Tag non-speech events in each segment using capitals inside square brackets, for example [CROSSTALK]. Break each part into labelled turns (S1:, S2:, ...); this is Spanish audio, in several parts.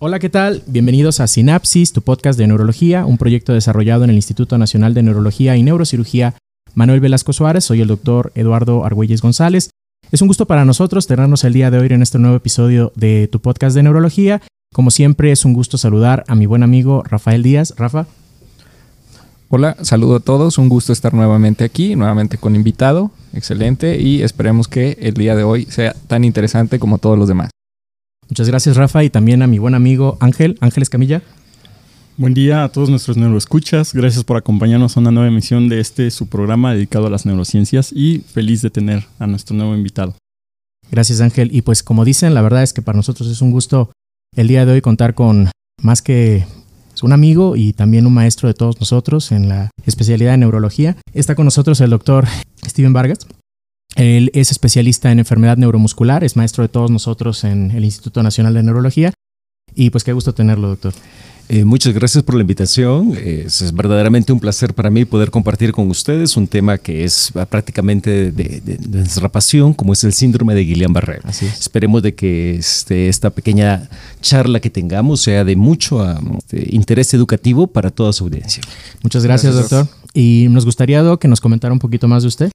S1: Hola, ¿qué tal? Bienvenidos a Sinapsis, tu podcast de neurología, un proyecto desarrollado en el Instituto Nacional de Neurología y Neurocirugía Manuel Velasco Suárez. Soy el doctor Eduardo Argüelles González. Es un gusto para nosotros tenernos el día de hoy en este nuevo episodio de tu podcast de neurología. Como siempre, es un gusto saludar a mi buen amigo Rafael Díaz. Rafa.
S2: Hola, saludo a todos, un gusto estar nuevamente aquí, nuevamente con invitado, excelente, y esperemos que el día de hoy sea tan interesante como todos los demás.
S1: Muchas gracias, Rafa, y también a mi buen amigo Ángel, Ángel Escamilla.
S3: Buen día a todos nuestros neuroescuchas. Gracias por acompañarnos a una nueva emisión de este su programa dedicado a las neurociencias y feliz de tener a nuestro nuevo invitado.
S1: Gracias, Ángel. Y pues como dicen, la verdad es que para nosotros es un gusto el día de hoy contar con más que un amigo y también un maestro de todos nosotros en la especialidad de neurología. Está con nosotros el doctor Steven Vargas. Él es especialista en enfermedad neuromuscular, es maestro de todos nosotros en el Instituto Nacional de Neurología. Y pues qué gusto tenerlo, doctor.
S4: Eh, muchas gracias por la invitación. Es, verdaderamente un placer para mí poder compartir con ustedes un tema que es prácticamente de, nuestra pasión, como es el síndrome de Guillain-Barré. Esperemos de que este, esta pequeña charla que tengamos sea de mucho este, interés educativo para toda su audiencia.
S1: Muchas gracias, doctor. Y nos gustaría, que nos comentara un poquito más de usted.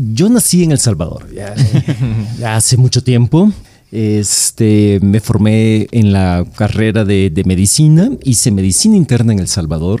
S4: Yo nací en El Salvador, [LAUGHS] ya hace mucho tiempo. Este, me formé en la carrera de, medicina, hice medicina interna en El Salvador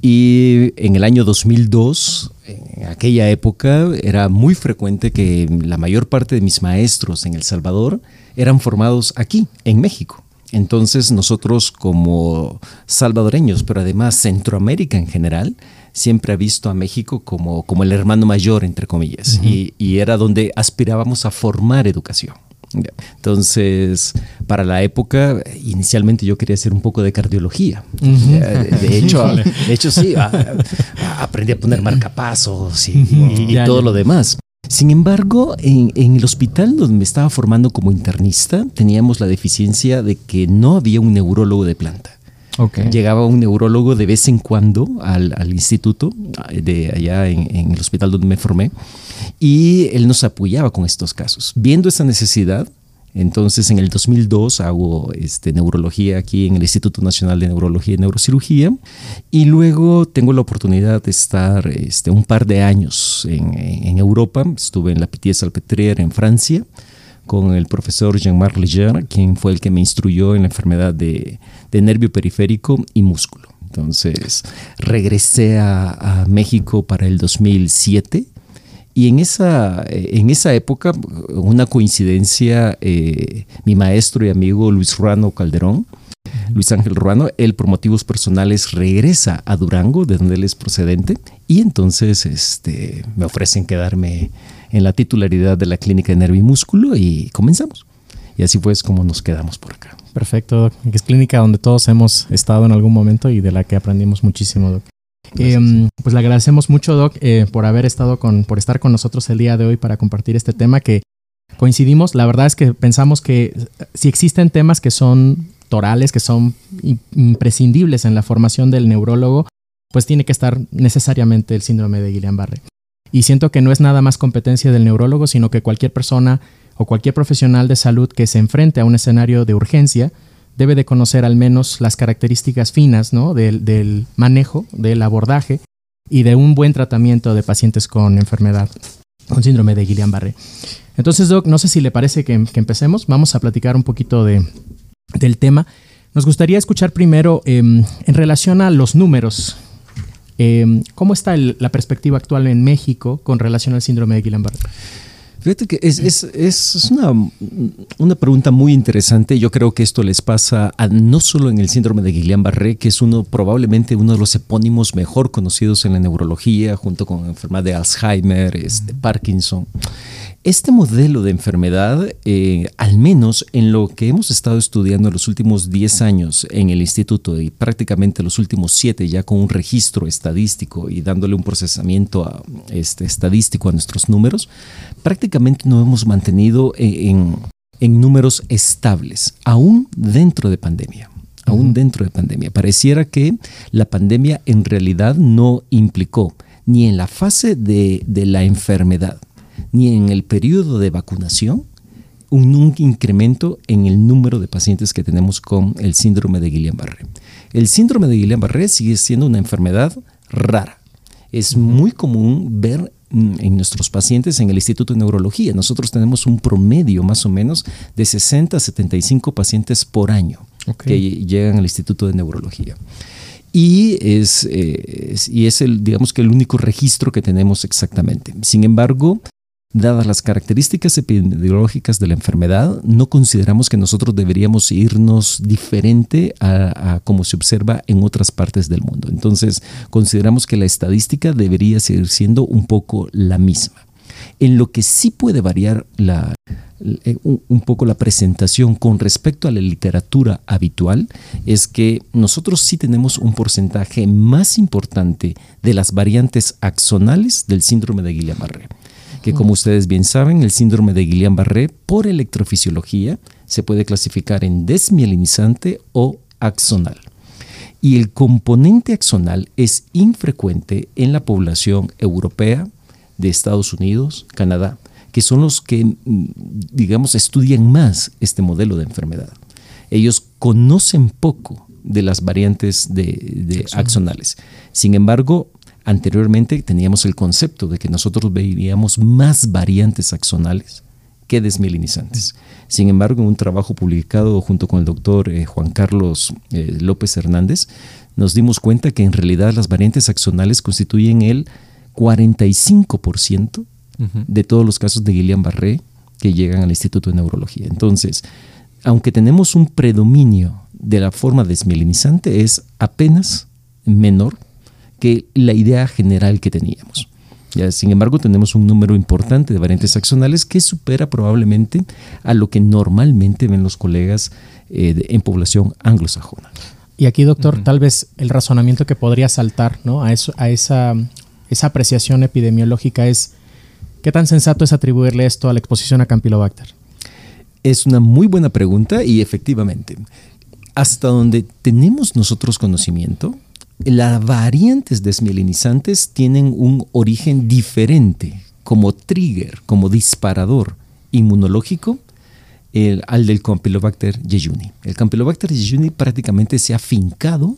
S4: y en el año 2002, en aquella época, era muy frecuente que la mayor parte de mis maestros en El Salvador eran formados aquí, en México. Entonces nosotros como salvadoreños, pero además Centroamérica en general, siempre ha visto a México como, como el hermano mayor, entre comillas, y, y era donde aspirábamos a formar educación. Entonces, para la época, inicialmente yo quería hacer un poco de cardiología. de, [LAUGHS] hecho, de hecho, sí, aprendí a poner marcapasos y, todo lo demás. Sin embargo, en, el hospital donde me estaba formando como internista, teníamos la deficiencia de que no había un neurólogo de planta. Llegaba un neurólogo de vez en cuando al, instituto, de allá en, el hospital donde me formé, y él nos apoyaba con estos casos. Viendo esa necesidad, entonces en el 2002 hago este, neurología aquí en el Instituto Nacional de Neurología y Neurocirugía, y luego tengo la oportunidad de estar este, un par de años en, Europa. Estuve en la Pitié-Salpêtrière en Francia con el profesor Jean-Marc Leger, quien fue el que me instruyó en la enfermedad de, nervio periférico y músculo. Entonces regresé a, México para el 2007 y en esa, en esa época, una coincidencia, eh, mi maestro y amigo Luis Ruano Calderón, Luis Ángel Ruano, él por motivos personales regresa a Durango, de donde él es procedente, y entonces este, me ofrecen quedarme en la titularidad de la Clínica de Nervio y Músculo y comenzamos. Y así fue como nos quedamos por acá.
S1: Perfecto, Es clínica donde todos hemos estado en algún momento y de la que aprendimos muchísimo, Doc. Em, pues le agradecemos mucho, Doc, eh, por haber estado con, por estar con nosotros el día de hoy para compartir este tema que coincidimos. La verdad es que pensamos que si existen temas que son torales, que son imprescindibles en la formación del neurólogo, pues tiene que estar necesariamente el síndrome de Guillain-Barré. Y siento que no es nada más competencia del neurólogo, sino que cualquier persona o cualquier profesional de salud que se enfrente a un escenario de urgencia debe de conocer al menos las características finas ¿no? del, manejo, del abordaje y de un buen tratamiento de pacientes con enfermedad, con síndrome de Guillain-Barré. Entonces, Doc, no sé si le parece que, empecemos. Vamos a platicar un poquito de, del tema. Nos gustaría escuchar primero em, en relación a los números Em, ¿Cómo está la perspectiva actual en México con relación al síndrome de Guillain-Barré?
S4: Fíjate que es, una, una, pregunta muy interesante. Yo creo que esto les pasa a, no solo en el síndrome de Guillain-Barré, que es uno probablemente uno de los epónimos mejor conocidos en la neurología, junto con la enfermedad de Alzheimer, este, Parkinson. Este modelo de enfermedad, eh, al menos en lo que hemos estado estudiando en los últimos 10 años en el instituto y prácticamente los últimos 7 ya con un registro estadístico y dándole un procesamiento este, estadístico a nuestros números, prácticamente no hemos mantenido en, números estables, aún dentro de pandemia aún dentro de pandemia. Pareciera que la pandemia en realidad no implicó ni en la fase de, de la enfermedad, ni en el periodo de vacunación un, incremento en el número de pacientes que tenemos con el síndrome de Guillain-Barré. El síndrome de Guillain-Barré sigue siendo una enfermedad rara. Es muy común ver mm, en nuestros pacientes en el Instituto de Neurología. Nosotros tenemos un promedio más o menos de 60 a 75 pacientes por año que llegan al Instituto de Neurología. Y es, eh, y es el, digamos que el único registro que tenemos exactamente. Sin embargo, Dadas las características epidemiológicas de la enfermedad, no consideramos que nosotros deberíamos irnos diferente a, como se observa en otras partes del mundo. Entonces, consideramos que la estadística debería seguir siendo un poco la misma. En lo que sí puede variar eh, un poco la presentación con respecto a la literatura habitual es que nosotros sí tenemos un porcentaje más importante de las variantes axonales del síndrome de Guillain-Barré que como ustedes bien saben, el síndrome de Guillain-Barré por electrofisiología se puede clasificar en desmielinizante o axonal. Y el componente axonal es infrecuente en la población europea, de Estados Unidos, Canadá, que son los que, mm, digamos, estudian más este modelo de enfermedad. Ellos conocen poco de las variantes de, axonales. Sin embargo, Anteriormente teníamos el concepto de que nosotros veíamos más variantes axonales que desmielinizantes. Sin embargo, en un trabajo publicado junto con el doctor eh, Juan Carlos eh, López Hernández, nos dimos cuenta que en realidad las variantes axonales constituyen el 45% de todos los casos de Guillain-Barré que llegan al Instituto de Neurología. Entonces, aunque tenemos un predominio de la forma desmielinizante, es apenas menor que la idea general que teníamos. Ya, sin embargo, tenemos un número importante de variantes axonales que supera probablemente a lo que normalmente ven los colegas eh, en población anglosajona.
S1: Y aquí, doctor, tal vez el razonamiento que podría saltar ¿no? a, eso, a esa, esa apreciación epidemiológica es, ¿qué tan sensato es atribuirle esto a la exposición a Campylobacter?
S4: Es una muy buena pregunta y efectivamente, hasta donde tenemos nosotros conocimiento, las variantes desmielinizantes tienen un origen diferente como trigger, como disparador inmunológico al del Campylobacter jejuni. El Campylobacter jejuni prácticamente se ha fincado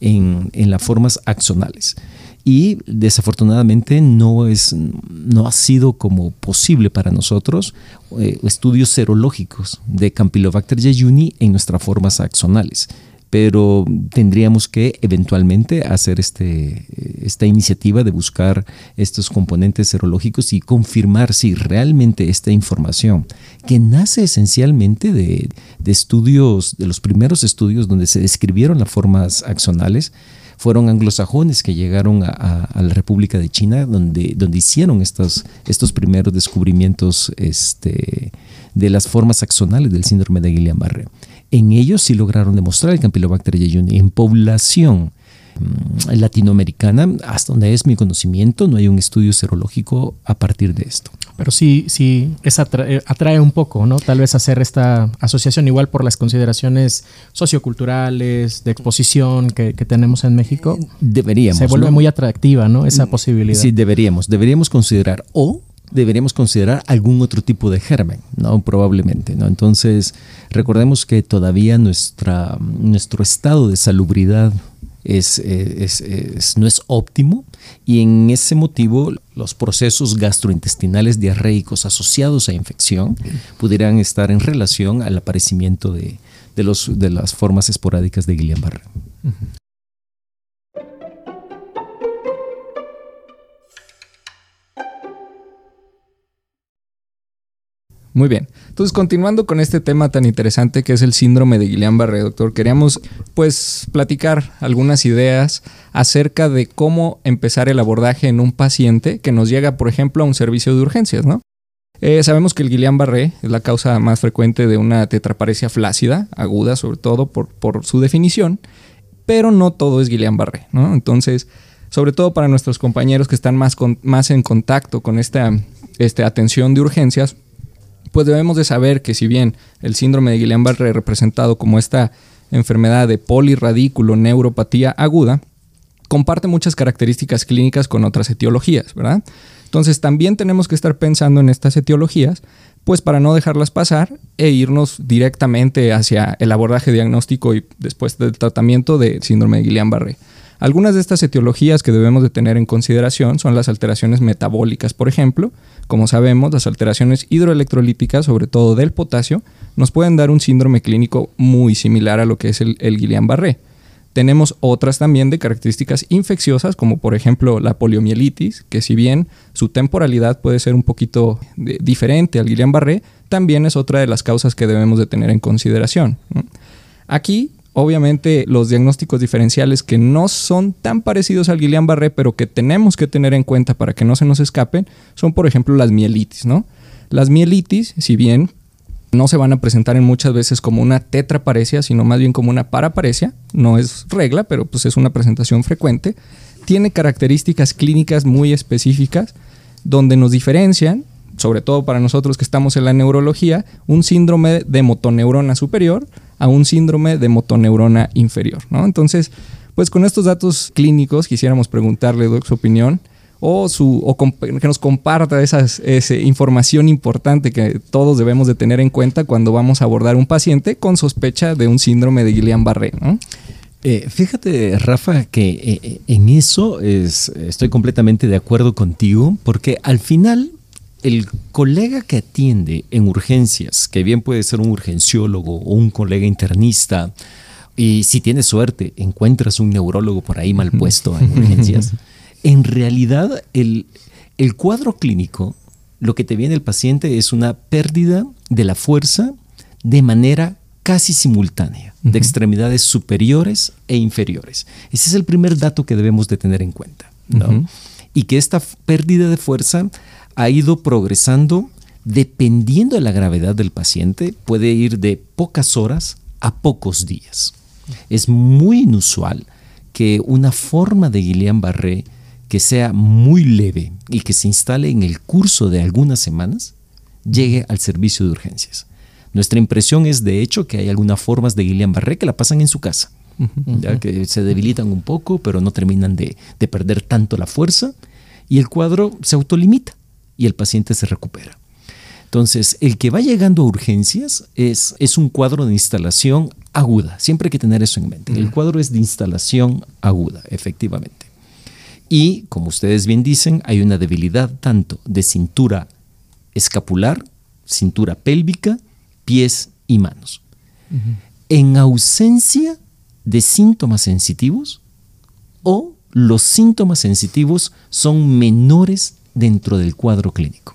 S4: en, las formas axonales y desafortunadamente no, es, no ha sido como posible para nosotros eh, estudios serológicos de Campylobacter jejuni en nuestras formas axonales pero tendríamos que eventualmente hacer este, esta iniciativa de buscar estos componentes serológicos y confirmar si realmente esta información, que nace esencialmente de, estudios, de los primeros estudios donde se describieron las formas axonales, fueron anglosajones que llegaron a, la República de China, donde, hicieron estos, estos primeros descubrimientos este, de las formas axonales del síndrome de Guillain-Barré. En ellos sí lograron demostrar el Campylobacter jejuni. En población mm, latinoamericana, hasta donde es mi conocimiento, no hay un estudio serológico a partir de esto.
S1: Pero sí, sí, es eh, atrae, un poco, ¿no? Tal vez hacer esta asociación igual por las consideraciones socioculturales, de exposición que, tenemos en México.
S4: Deberíamos.
S1: Se vuelve muy atractiva, ¿no? Esa posibilidad.
S4: Sí, deberíamos. Deberíamos considerar o deberíamos considerar algún otro tipo de germen, ¿no? Probablemente, ¿no? Entonces, recordemos que todavía nuestra, nuestro estado de salubridad es, no es óptimo y en ese motivo los procesos gastrointestinales diarreicos asociados a infección pudieran estar en relación al aparecimiento de, los, de las formas esporádicas de Guillain-Barré.
S2: Muy bien. Entonces, continuando con este tema tan interesante que es el síndrome de Guillain-Barré, doctor, queríamos pues platicar algunas ideas acerca de cómo empezar el abordaje en un paciente que nos llega, por ejemplo, a un servicio de urgencias, ¿no? Eh, sabemos que el Guillain-Barré es la causa más frecuente de una tetraparesia flácida, aguda sobre todo por, su definición, pero no todo es Guillain-Barré, ¿no? Entonces, sobre todo para nuestros compañeros que están más, más en contacto con esta este, atención de urgencias, pues debemos de saber que si bien el síndrome de Guillain-Barré representado como esta enfermedad de polirradículo neuropatía aguda, comparte muchas características clínicas con otras etiologías, ¿verdad? Entonces también tenemos que estar pensando en estas etiologías pues para no dejarlas pasar e irnos directamente hacia el abordaje diagnóstico y después del tratamiento de síndrome de Guillain-Barré. Algunas de estas etiologías que debemos de tener en consideración son las alteraciones metabólicas, por ejemplo. Como sabemos, las alteraciones hidroelectrolíticas, sobre todo del potasio, nos pueden dar un síndrome clínico muy similar a lo que es el, Guillain-Barré. Tenemos otras también de características infecciosas, como por ejemplo la poliomielitis, que si bien su temporalidad puede ser un poquito diferente al Guillain-Barré, también es otra de las causas que debemos de tener en consideración. Aquí, obviamente, los diagnósticos diferenciales que no son tan parecidos al Guillain-Barré, pero que tenemos que tener en cuenta para que no se nos escapen, son por ejemplo las mielitis, ¿no? Las mielitis, si bien no se van a presentar en muchas veces como una tetraparesia, sino más bien como una paraparesia. No es regla, pero pues es una presentación frecuente. Tiene características clínicas muy específicas donde nos diferencian, sobre todo para nosotros que estamos en la neurología, un síndrome de motoneurona superior a un síndrome de motoneurona inferior. ¿no? Entonces, pues con estos datos clínicos quisiéramos preguntarle, su opinión o, su, que nos comparta esa información importante que todos debemos de tener en cuenta cuando vamos a abordar un paciente con sospecha de un síndrome de Guillain-Barré.
S4: Eh, fíjate, Rafa, que eh, eh, en eso estoy completamente de acuerdo contigo, porque al final el colega que atiende en urgencias, que bien puede ser un urgenciólogo o un colega internista, y si tienes suerte, encuentras un neurólogo por ahí mal puesto en urgencias. [LAUGHS] En realidad, el, cuadro clínico, lo que te viene el paciente es una pérdida de la fuerza de manera casi simultánea, de extremidades superiores e inferiores. Ese es el primer dato que debemos de tener en cuenta. Y que esta pérdida de fuerza ha ido progresando dependiendo de la gravedad del paciente, puede ir de pocas horas a pocos días. Es muy inusual que una forma de Guillain-Barré que sea muy leve y que se instale en el curso de algunas semanas, llegue al servicio de urgencias. Nuestra impresión es, de hecho, que hay algunas formas de Guillain-Barré que la pasan en su casa, ya que se debilitan un poco, pero no terminan de, perder tanto la fuerza y el cuadro se autolimita y el paciente se recupera. Entonces, el que va llegando a urgencias es, es un cuadro de instalación aguda. Siempre hay que tener eso en mente. El cuadro es de instalación aguda, efectivamente. Y, como ustedes bien dicen, hay una debilidad tanto de cintura escapular, cintura pélvica, pies y manos. En ausencia de síntomas sensitivos o los síntomas sensitivos son menores dentro del cuadro clínico.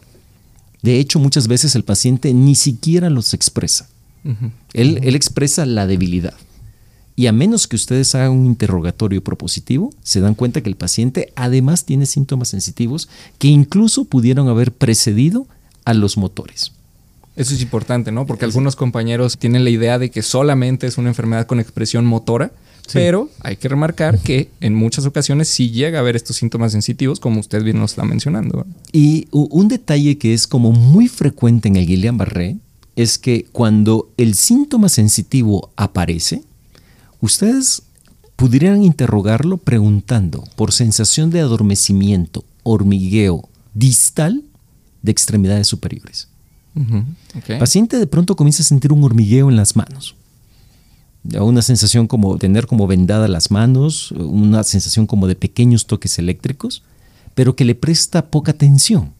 S4: De hecho, muchas veces el paciente ni siquiera los expresa. él, él expresa la debilidad. Y a menos que ustedes hagan un interrogatorio propositivo, se dan cuenta que el paciente además tiene síntomas sensitivos que incluso pudieron haber precedido a los motores.
S2: Eso es importante, ¿no? Porque algunos compañeros tienen la idea de que solamente es una enfermedad con expresión motora, pero hay que remarcar que en muchas ocasiones sí llega a haber estos síntomas sensitivos, como usted bien nos está mencionando.
S4: Y un detalle que es como muy frecuente en el Guillain-Barré es que cuando el síntoma sensitivo aparece, Ustedes pudieran interrogarlo preguntando por sensación de adormecimiento, hormigueo distal de extremidades superiores. El paciente de pronto comienza a sentir un hormigueo en las manos. Una sensación como tener como vendada las manos, una sensación como de pequeños toques eléctricos, pero que le presta poca atención,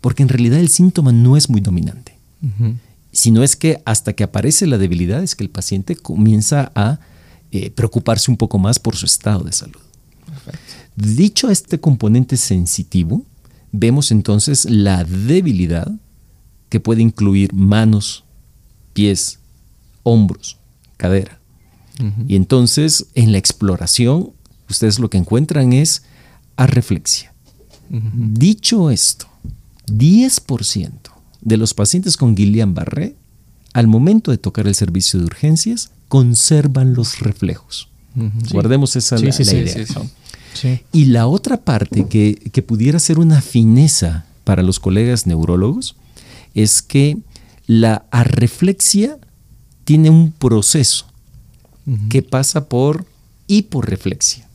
S4: porque en realidad el síntoma no es muy dominante. Sino es que hasta que aparece la debilidad es que el paciente comienza a eh, preocuparse un poco más por su estado de salud. Dicho este componente sensitivo, vemos entonces la debilidad que puede incluir manos, pies, hombros, cadera. Y entonces en la exploración, ustedes lo que encuentran es arreflexia. Dicho esto, 10% de los pacientes con Guillain-Barré, al momento de tocar el servicio de urgencias, conservan los reflejos. Guardemos esa la, idea. Y la otra parte que, pudiera ser una fineza para los colegas neurólogos es que la arreflexia tiene un proceso que pasa por hiporreflexia.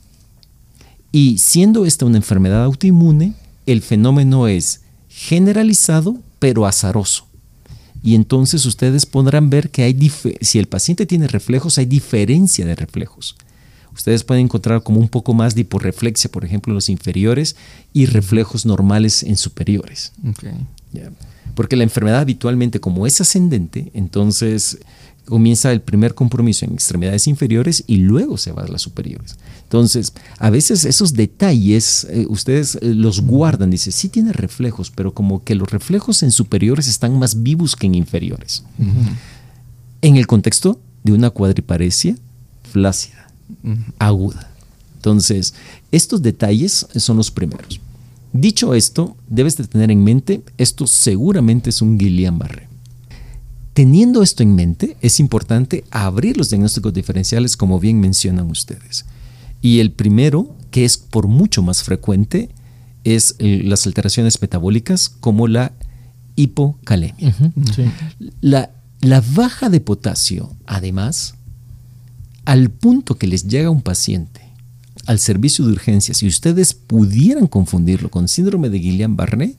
S4: Y siendo esta una enfermedad autoinmune, el fenómeno es generalizado pero azaroso. Y entonces ustedes podrán ver que hay si el paciente tiene reflejos, hay diferencia de reflejos. Ustedes pueden encontrar como un poco más de hiporreflexia, por ejemplo, en los inferiores y reflejos normales en superiores. Porque la enfermedad habitualmente, como es ascendente, entonces comienza el primer compromiso en extremidades inferiores y luego se va a las superiores. Entonces, a veces esos detalles eh, ustedes eh, los guardan, dice, sí tiene reflejos, pero como que los reflejos en superiores están más vivos que en inferiores. En el contexto de una cuadriparesia flácida, aguda. Entonces, estos detalles son los primeros. Dicho esto, debes de tener en mente, esto seguramente es un Guillain-Barré. Teniendo esto en mente, es importante abrir los diagnósticos diferenciales como bien mencionan ustedes. Y el primero, que es por mucho más frecuente, es las alteraciones metabólicas como la hipocalemia.
S1: Sí.
S4: La, la baja de potasio, además, al punto que les llega un paciente al servicio de urgencias y ustedes pudieran confundirlo con síndrome de Guillain-Barré,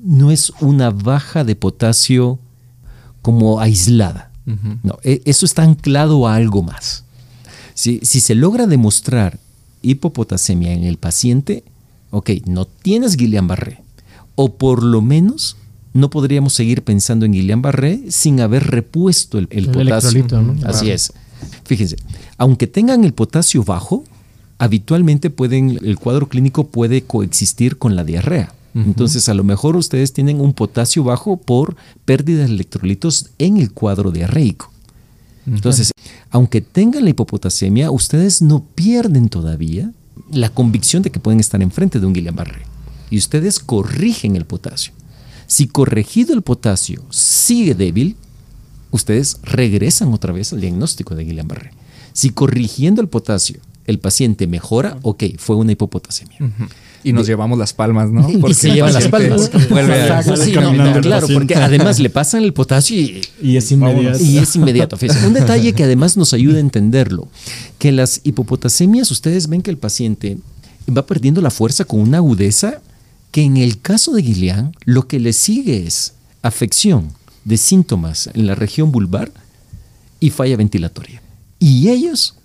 S4: no es una baja de potasio como aislada. No, e- eso está anclado a algo más. Si, si se logra demostrar hipopotasemia en el paciente, ok, no tienes Guillain-Barré. O por lo menos no podríamos seguir pensando en Guillain-Barré sin haber repuesto el, el
S1: El
S4: potasio.
S1: ¿no?
S4: Así es. Fíjense, aunque tengan el potasio bajo, habitualmente pueden, el cuadro clínico puede coexistir con la diarrea. Entonces, a lo mejor ustedes tienen un potasio bajo por pérdida de electrolitos en el cuadro diarreico. Entonces, aunque tengan la hipopotasemia, ustedes no pierden todavía la convicción de que pueden estar enfrente de un Guillain-Barré. Y ustedes corrigen el potasio. Si corregido el potasio sigue débil, ustedes regresan otra vez al diagnóstico de Guillain-Barré. Si corrigiendo el potasio el paciente mejora, ok, fue una hipopotasemia.
S2: Y nos llevamos las palmas, ¿no? [LAUGHS]
S4: Y se llevan las palmas. [LAUGHS]
S2: Vuelve a.
S4: Sí, no, claro, porque además le pasan el potasio y
S1: Y es inmediato.
S4: y es inmediato. Fíjense, [LAUGHS] Un detalle que además nos ayuda a entenderlo, que las hipopotasemias, ustedes ven que el paciente va perdiendo la fuerza con una agudeza que en el caso de Guillain lo que le sigue es afección de síntomas en la región vulvar y falla ventilatoria. Y ellos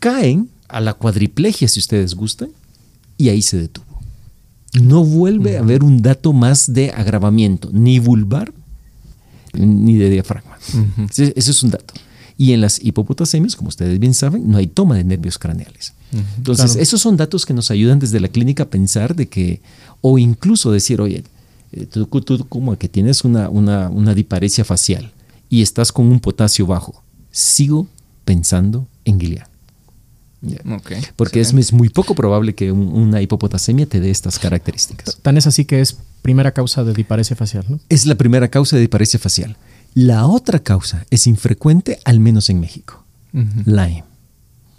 S4: caen a la cuadriplegia, si ustedes gustan, y ahí se detuvo. No vuelve a haber un dato más de agravamiento, ni vulvar ni de diafragma. Ese, ese es un dato. Y en las hipopotasemias, como ustedes bien saben, no hay toma de nervios craneales. Entonces,
S1: Claro.
S4: esos son datos que nos ayudan desde la clínica a pensar de que, o incluso decir, oye, eh, tú, tú como que tienes una, una, una diparesia facial y estás con un potasio bajo, sigo pensando en Guillain. Porque es, es muy poco probable que un- una hipopotasemia te dé estas características.
S1: Tan es así que es primera causa de diparesia facial, ¿no?
S4: Es la primera causa de diparesia facial. La otra causa es infrecuente, al menos en México.
S2: Ujú.
S4: Lyme.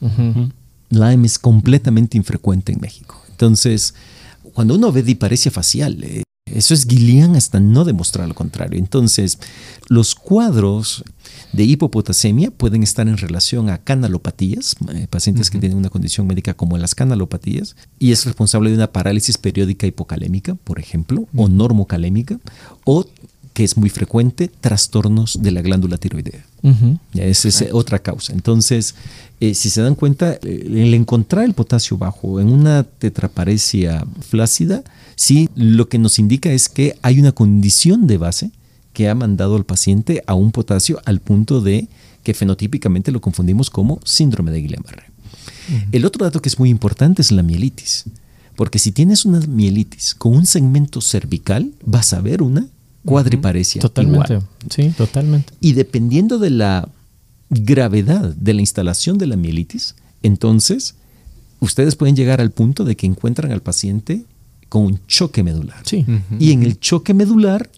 S1: Ujú.
S4: Lyme es completamente infrecuente en México. Entonces, cuando uno ve diparesia facial, eh, eso es Guillain hasta no demostrar lo contrario. Entonces, los cuadros de hipopotasemia pueden estar en relación a canalopatías, eh, pacientes que tienen una condición médica como las canalopatías, y es responsable de una parálisis periódica hipocalémica, por ejemplo, o normocalémica, o que es muy frecuente, trastornos de la glándula tiroidea. Esa es otra causa. Entonces, eh, si se dan cuenta, eh, el encontrar el potasio bajo en una tetraparesia flácida, sí, lo que nos indica es que hay una condición de base que ha mandado al paciente a un potasio al punto de que fenotípicamente lo confundimos como síndrome de Guillain-Barré. El otro dato que es muy importante es la mielitis. Porque si tienes una mielitis con un segmento cervical, vas a ver una cuadriparesia.
S1: Totalmente.
S4: igual.
S1: Sí, totalmente.
S4: Y dependiendo de la gravedad de la instalación de la mielitis, entonces ustedes pueden llegar al punto de que encuentran al paciente con un choque medular.
S1: Sí.
S4: Y en el choque medular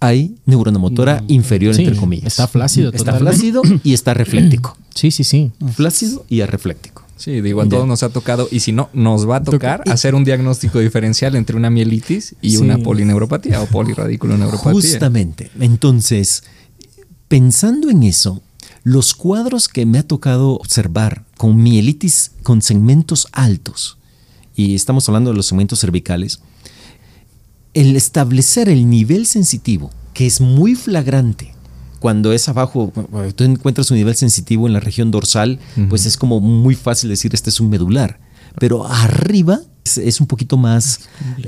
S4: hay neurona motora inferior,
S1: Sí,
S4: entre comillas.
S1: está flácido
S4: Está
S1: totalmente.
S4: flácido y está [CLEARS THROAT] refléctico.
S1: Sí, sí, sí.
S4: flácido y arrefléctico.
S2: Sí, digo, a todos nos ha tocado, y si no, nos va a tocar hacer un diagnóstico diferencial entre una mielitis y
S1: Sí.
S2: una polineuropatía o poliradiculoneuropatía.
S4: Justamente. Entonces, pensando en eso, los cuadros que me ha tocado observar con mielitis con segmentos altos, y estamos hablando de los segmentos cervicales, el establecer el nivel sensitivo que es muy flagrante. Cuando es abajo, cuando tú encuentras un nivel sensitivo en la región dorsal, pues es como muy fácil decir este es un medular. Pero arriba es, es un poquito más,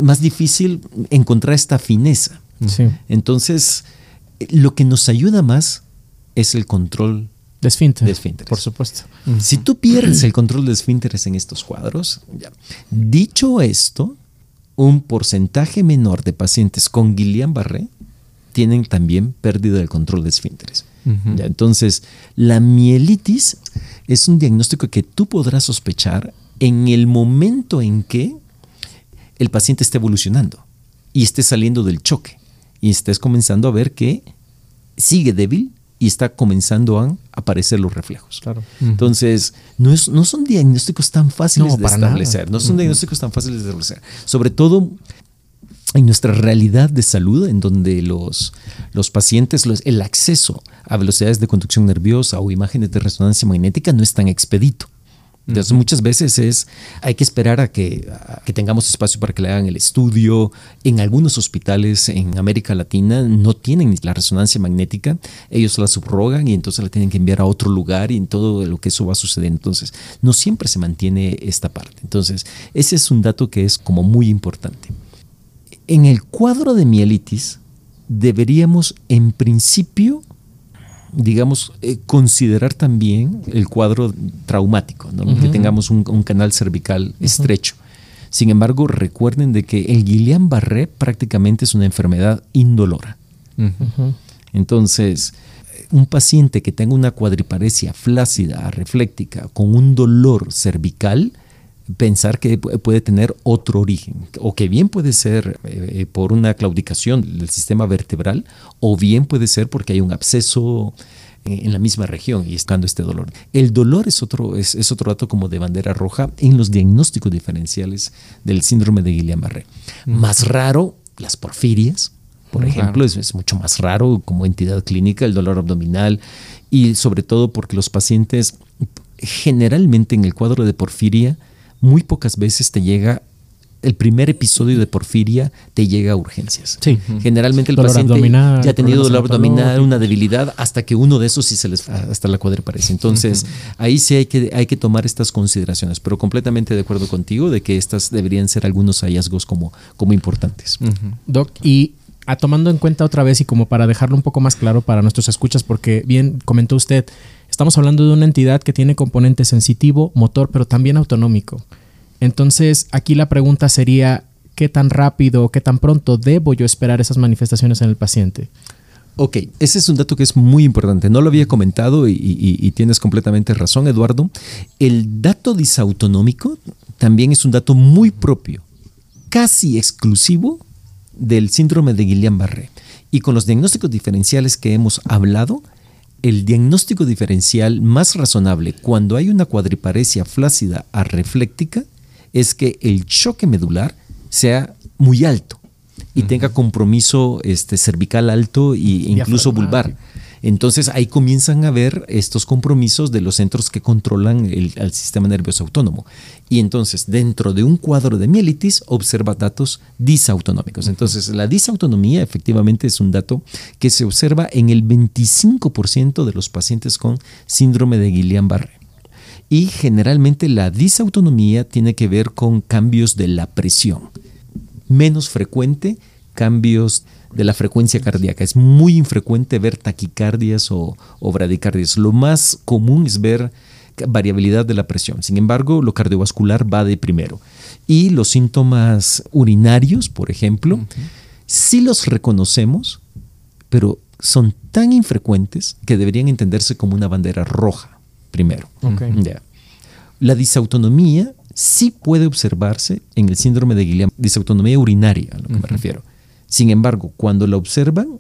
S4: más difícil encontrar esta fineza.
S1: Sí.
S4: Entonces, lo que nos ayuda más es el control
S1: De esfínter.
S4: de esfínteres.
S1: Por supuesto.
S4: Si tú pierdes el control de esfínteres en estos cuadros, ya. dicho esto, un porcentaje menor de pacientes con Guillain-Barré tienen también pérdida del control de esfínteres. Ya, entonces, la mielitis es un diagnóstico que tú podrás sospechar en el momento en que el paciente esté evolucionando y esté saliendo del choque y estés comenzando a ver que sigue débil y está comenzando a aparecer los reflejos.
S1: Claro.
S4: Entonces, no, es, no son diagnósticos tan fáciles
S1: No,
S4: de
S1: para nada.
S4: establecer. No son diagnósticos tan fáciles de establecer. Sobre todo en nuestra realidad de salud, en donde los, los pacientes, los- el acceso a velocidades de conducción nerviosa o imágenes de resonancia magnética no es tan expedito. Entonces, muchas veces es, hay que esperar a que, a que tengamos espacio para que le hagan el estudio. En algunos hospitales en América Latina no tienen la resonancia magnética, ellos la subrogan y entonces la tienen que enviar a otro lugar y en todo lo que eso va a suceder. Entonces, no siempre se mantiene esta parte. Entonces, ese es un dato que es como muy importante. En el cuadro de mielitis deberíamos en principio, digamos, eh, considerar también el cuadro traumático, ¿no? que tengamos un, un canal cervical estrecho. Sin embargo, recuerden de que el Guillain-Barré prácticamente es una enfermedad indolora. Entonces, un paciente que tenga una cuadriparesia flácida, refléctica, con un dolor cervical, pensar que pu- puede tener otro origen, o que bien puede ser eh, por una claudicación del sistema vertebral, o bien puede ser porque hay un absceso eh, en la misma región y estando este dolor. El dolor es otro, es, es otro dato como de bandera roja en los diagnósticos diferenciales del síndrome de Guillain-Barré. Más raro, las porfirias, por
S2: Claro.
S4: ejemplo, es, es mucho más raro como entidad clínica el dolor abdominal y sobre todo porque los pacientes generalmente en el cuadro de porfiria muy pocas veces te llega el primer episodio de porfiria te llega a urgencias.
S1: Sí.
S4: Generalmente el
S1: Dolor
S4: paciente
S1: abdominal,
S4: ya ha tenido dolor abdominal, una debilidad, hasta que uno de esos sí se les hasta la cuadriparesia. Entonces, ahí sí hay que, hay que tomar estas consideraciones, pero completamente de acuerdo contigo de que estas deberían ser algunos hallazgos como, como importantes.
S1: Doc, y a tomando en cuenta otra vez y como para dejarlo un poco más claro para nuestros escuchas, porque bien comentó usted, estamos hablando de una entidad que tiene componente sensitivo, motor, pero también autonómico. Entonces, aquí la pregunta sería, ¿qué tan rápido qué tan pronto debo yo esperar esas manifestaciones en el paciente?
S4: Ok, ese es un dato que es muy importante. No lo había comentado y, y- y tienes completamente razón, Eduardo. El dato disautonómico también es un dato muy propio, casi exclusivo del síndrome de Guillain-Barré. Y con los diagnósticos diferenciales que hemos hablado, el diagnóstico diferencial más razonable cuando hay una cuadriparesia flácida arrefléctica es que el choque medular sea muy alto y tenga compromiso este, cervical alto e incluso vulvar. Entonces ahí comienzan a ver estos compromisos de los centros que controlan el, sistema nervioso autónomo. Y entonces dentro de un cuadro de mielitis observa datos disautonómicos. Entonces la disautonomía efectivamente es un dato que se observa en el 25% de los pacientes con síndrome de Guillain-Barré. Y generalmente la disautonomía tiene que ver con cambios de la presión. Menos frecuente cambios de la frecuencia cardíaca. Es muy infrecuente ver taquicardias o, o bradicardias. Lo más común es ver variabilidad de la presión. Sin embargo, lo cardiovascular va de primero. Y los síntomas urinarios, por ejemplo, sí los reconocemos, pero son tan infrecuentes que deberían entenderse como una bandera roja primero. La disautonomía sí puede observarse en el síndrome de Guillain, disautonomía urinaria, a lo que me refiero. Sin embargo, cuando la observan,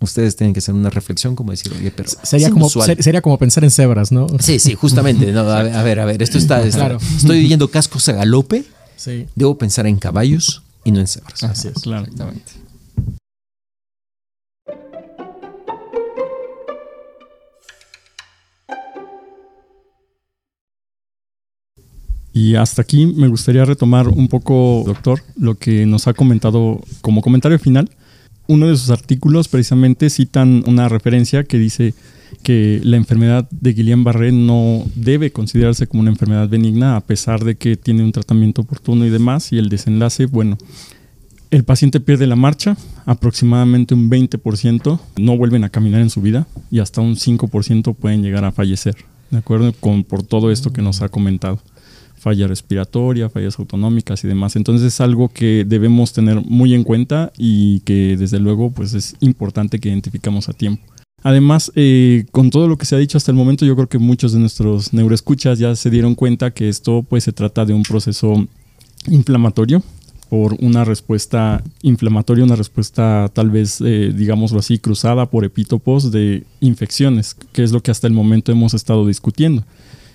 S4: ustedes tienen que hacer una reflexión como decir, oye, pero
S1: Sería como,
S4: inusual".
S1: ser- sería como pensar en cebras, ¿no?
S4: Sí, sí, justamente. No, a, ver, a ver, a ver, esto está, está-
S1: Claro.
S4: Estoy oyendo cascos a galope,
S1: Sí.
S4: debo pensar en caballos y no en cebras.
S1: Así es.
S3: Claro.
S2: Exactamente.
S3: Y hasta aquí me gustaría retomar un poco, doctor, lo que nos ha comentado como comentario final. uno de sus artículos precisamente citan una referencia que dice que la enfermedad de Guillain-Barré no debe considerarse como una enfermedad benigna a pesar de que tiene un tratamiento oportuno y demás y el desenlace, bueno, el paciente pierde la marcha, aproximadamente un 20% no vuelven a caminar en su vida y hasta un 5% pueden llegar a fallecer, ¿de acuerdo? Con, por todo esto que nos ha comentado. Falla respiratoria, fallas autonómicas y demás. Entonces es algo que debemos tener muy en cuenta y que desde luego pues es importante que identificamos a tiempo. Además, eh, con todo lo que se ha dicho hasta el momento, yo creo que muchos de nuestros neuroescuchas ya se dieron cuenta que esto pues se trata de un proceso inflamatorio por una respuesta inflamatoria, una respuesta tal vez, eh, digámoslo así, cruzada por epítopos de infecciones, que es lo que hasta el momento hemos estado discutiendo.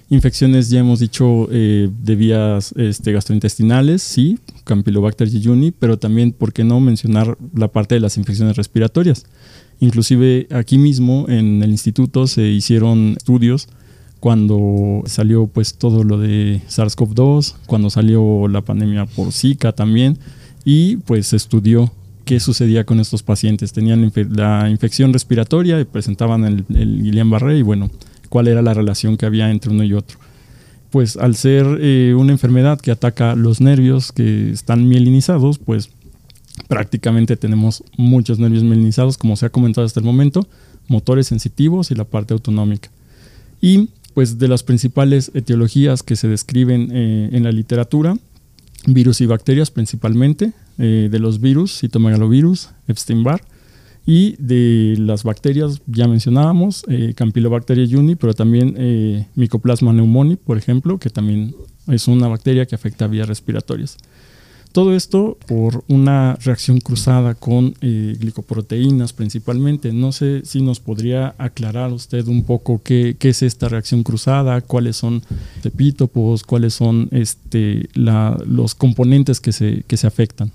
S3: Infecciones, ya hemos dicho, eh, de vías este, gastrointestinales, sí, Campylobacter jejuni, pero también, ¿por qué no mencionar la parte de las infecciones respiratorias? Inclusive aquí mismo en el instituto se hicieron estudios cuando salió pues todo lo de SARS-CoV-2, cuando salió la pandemia por Zika también, y pues se estudió qué sucedía con estos pacientes. Tenían la, infección respiratoria y presentaban el, el Guillain-Barré y bueno, cuál era la relación que había entre uno y otro. Pues al ser eh, una enfermedad que ataca los nervios que están mielinizados, pues prácticamente tenemos muchos nervios mielinizados, como se ha comentado hasta el momento, motores sensitivos y la parte autonómica. Y pues de las principales etiologías que se describen eh, en la literatura, virus y bacterias principalmente, eh, de los virus, citomegalovirus, Epstein-Barr, y de las bacterias, ya mencionábamos, eh, Campylobacter juni, pero también eh, Mycoplasma pneumoniae, por ejemplo, que también es una bacteria que afecta vías respiratorias. Todo esto por una reacción cruzada con eh, glicoproteínas principalmente. No sé si nos podría aclarar usted un poco qué, es esta reacción cruzada, cuáles son epítopos, cuáles son este, los componentes que se, que se afectan.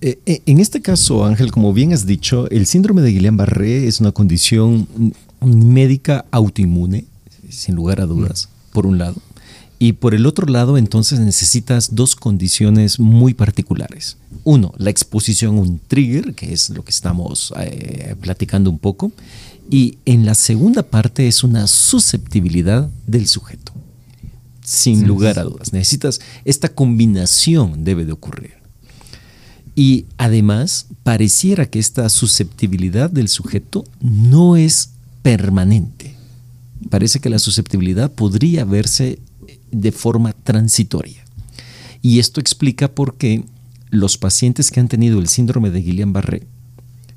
S4: Eh, eh, en este caso, Ángel, como bien has dicho, el síndrome de Guillain-Barré es una condición médica autoinmune, sin lugar a dudas, por un lado. Y por el otro lado, entonces necesitas dos condiciones muy particulares. Uno, la exposición a un trigger, que es lo que estamos eh, platicando un poco. Y en la segunda parte es una susceptibilidad del sujeto. Sin lugar a dudas. Necesitas, esta combinación debe de ocurrir. Y además, pareciera que esta susceptibilidad del sujeto no es permanente. Parece que la susceptibilidad podría verse de forma transitoria. Y esto explica por qué los pacientes que han tenido el síndrome de Guillain-Barré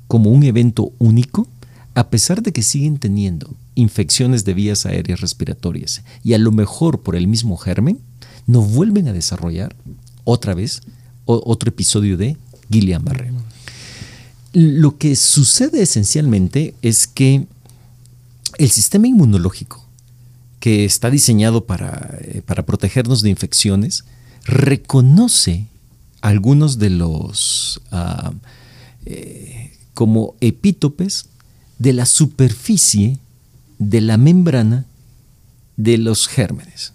S4: como un evento único, a pesar de que siguen teniendo infecciones de vías aéreas respiratorias y a lo mejor por el mismo germen, no vuelven a desarrollar otra vez otro episodio de Guillain-Barré. Lo que sucede esencialmente es que el sistema inmunológico que está diseñado para, eh, para protegernos de infecciones, reconoce algunos de los ah, eh, como epítopes de la superficie de la membrana de los gérmenes,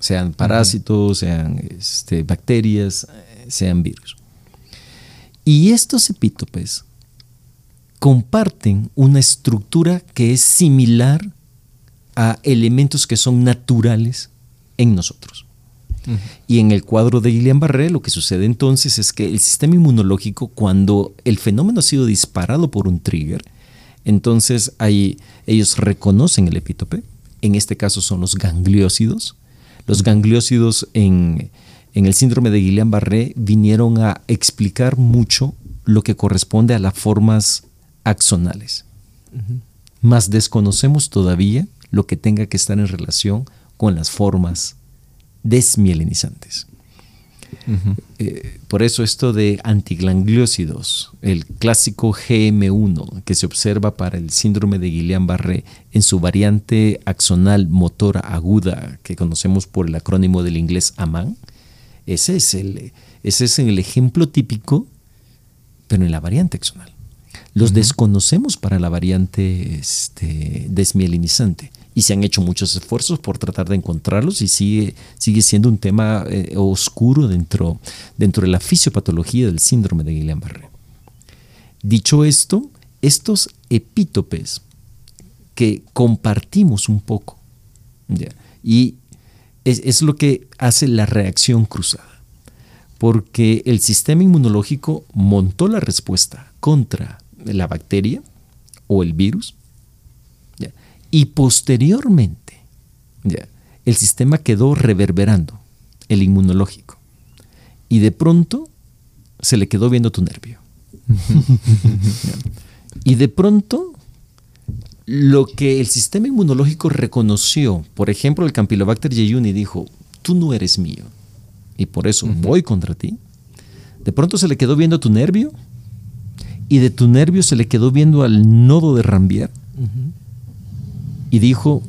S4: sean parásitos, sean este, bacterias, sean virus. Y estos epítopes comparten una estructura que es similar a elementos que son naturales en nosotros. Y en el cuadro de Guillain-Barré lo que sucede entonces es que el sistema inmunológico, cuando el fenómeno ha sido disparado por un trigger, entonces ahí ellos reconocen el epítope, en este caso son los gangliósidos. Los gangliósidos en, el síndrome de Guillain-Barré vinieron a explicar mucho lo que corresponde a las formas axonales. Más desconocemos todavía lo que tenga que estar en relación con las formas desmielinizantes. Eh, por eso esto de antigangliósidos, el clásico GM1 que se observa para el síndrome de Guillain-Barré en su variante axonal motora aguda que conocemos por el acrónimo del inglés AMAN, ese es el, ese es el ejemplo típico, pero en la variante axonal. Los desconocemos para la variante este, desmielinizante y se han hecho muchos esfuerzos por tratar de encontrarlos y sigue, sigue siendo un tema eh, oscuro dentro, dentro de la fisiopatología del síndrome de Guillain-Barré. Dicho esto, estos epítopes que compartimos un poco, ¿ya? y es, es lo que hace la reacción cruzada porque el sistema inmunológico montó la respuesta contra la bacteria o el virus ¿ya? y posteriormente ¿ya? el sistema quedó reverberando el inmunológico y de pronto se le quedó viendo tu nervio. [LAUGHS] y de pronto lo que el sistema inmunológico reconoció, por ejemplo, el Campylobacter jejuni dijo, tú no eres mío y por eso voy contra ti. De pronto se le quedó viendo tu nervio y de tu nervio se le quedó viendo al nodo de Rambier y dijo,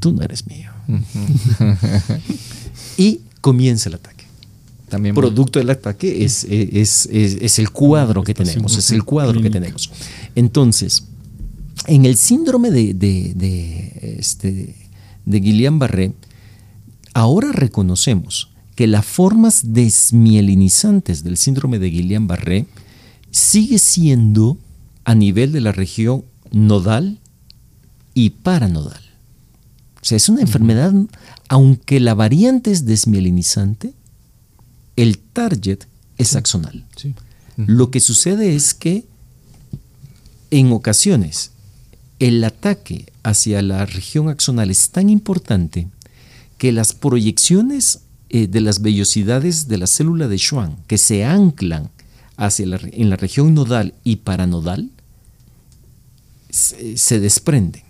S4: tú no eres mío. [LAUGHS] y comienza el ataque. También Producto del ataque es, es, el cuadro que tenemos, es el cuadro que tenemos. Entonces, en el síndrome de, de, este, de Guillain-Barré, ahora reconocemos que las formas desmielinizantes del síndrome de Guillain-Barré sigue siendo a nivel de la región nodal y paranodal. O sea, es una enfermedad, aunque la variante es desmielinizante, el target es axonal. Lo que sucede es que en ocasiones el ataque hacia la región axonal es tan importante que las proyecciones eh, de las vellosidades de la célula de Schwann que se anclan hacia en la región nodal y paranodal se, desprenden.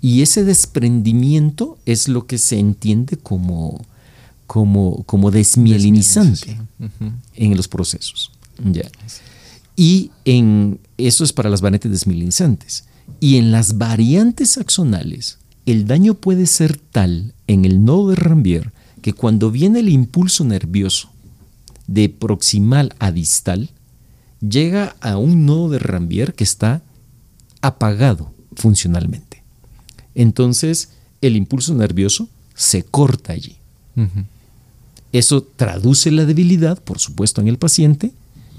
S4: Y ese desprendimiento es lo que se entiende como, como, como desmielinizante en los procesos. Y en, eso es para las variantes desmielinizantes. Y en las variantes axonales, el daño puede ser tal en el nodo de Rambier que cuando viene el impulso nervioso de proximal a distal, llega a un nodo de Rambier que está apagado funcionalmente. Entonces, el impulso nervioso se corta allí. Eso traduce la debilidad, por supuesto, en el paciente,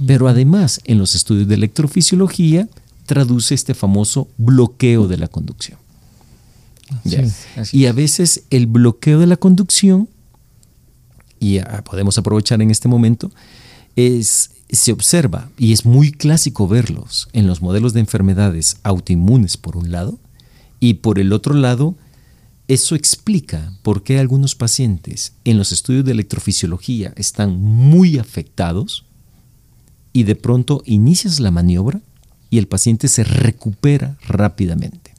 S4: pero además en los estudios de electrofisiología traduce este famoso bloqueo de la conducción. Y a veces el bloqueo de la conducción, y podemos aprovechar en este momento, es, se observa, y es muy clásico verlos en los modelos de enfermedades autoinmunes por un lado, y por el otro lado, eso explica por qué algunos pacientes en los estudios de electrofisiología están muy afectados y de pronto inicias la maniobra y el paciente se recupera rápidamente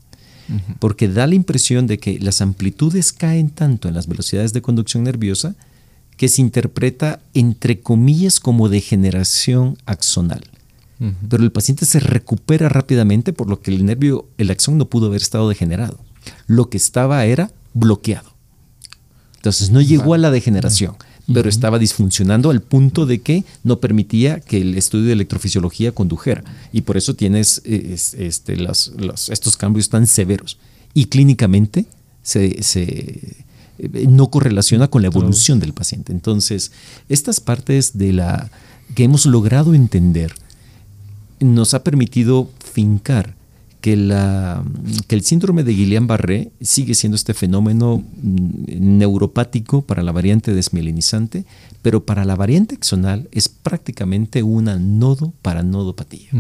S4: porque da la impresión de que las amplitudes caen tanto en las velocidades de conducción nerviosa que se interpreta entre comillas como degeneración axonal. Pero el paciente se recupera rápidamente por lo que el nervio, el axón no pudo haber estado degenerado. Lo que estaba era bloqueado. Entonces no llegó a la degeneración pero estaba disfuncionando al punto de que no permitía que el estudio de electrofisiología condujera. Y por eso tienes eh, este, estos cambios tan severos. Y clínicamente se, eh, no correlaciona con la evolución del paciente. Entonces, estas partes de la que hemos logrado entender nos ha permitido fincar que, la, que el síndrome de Guillain-Barré sigue siendo este fenómeno mm, neuropático para la variante desmielinizante, pero para la variante axonal es prácticamente una nodo para nodopatía.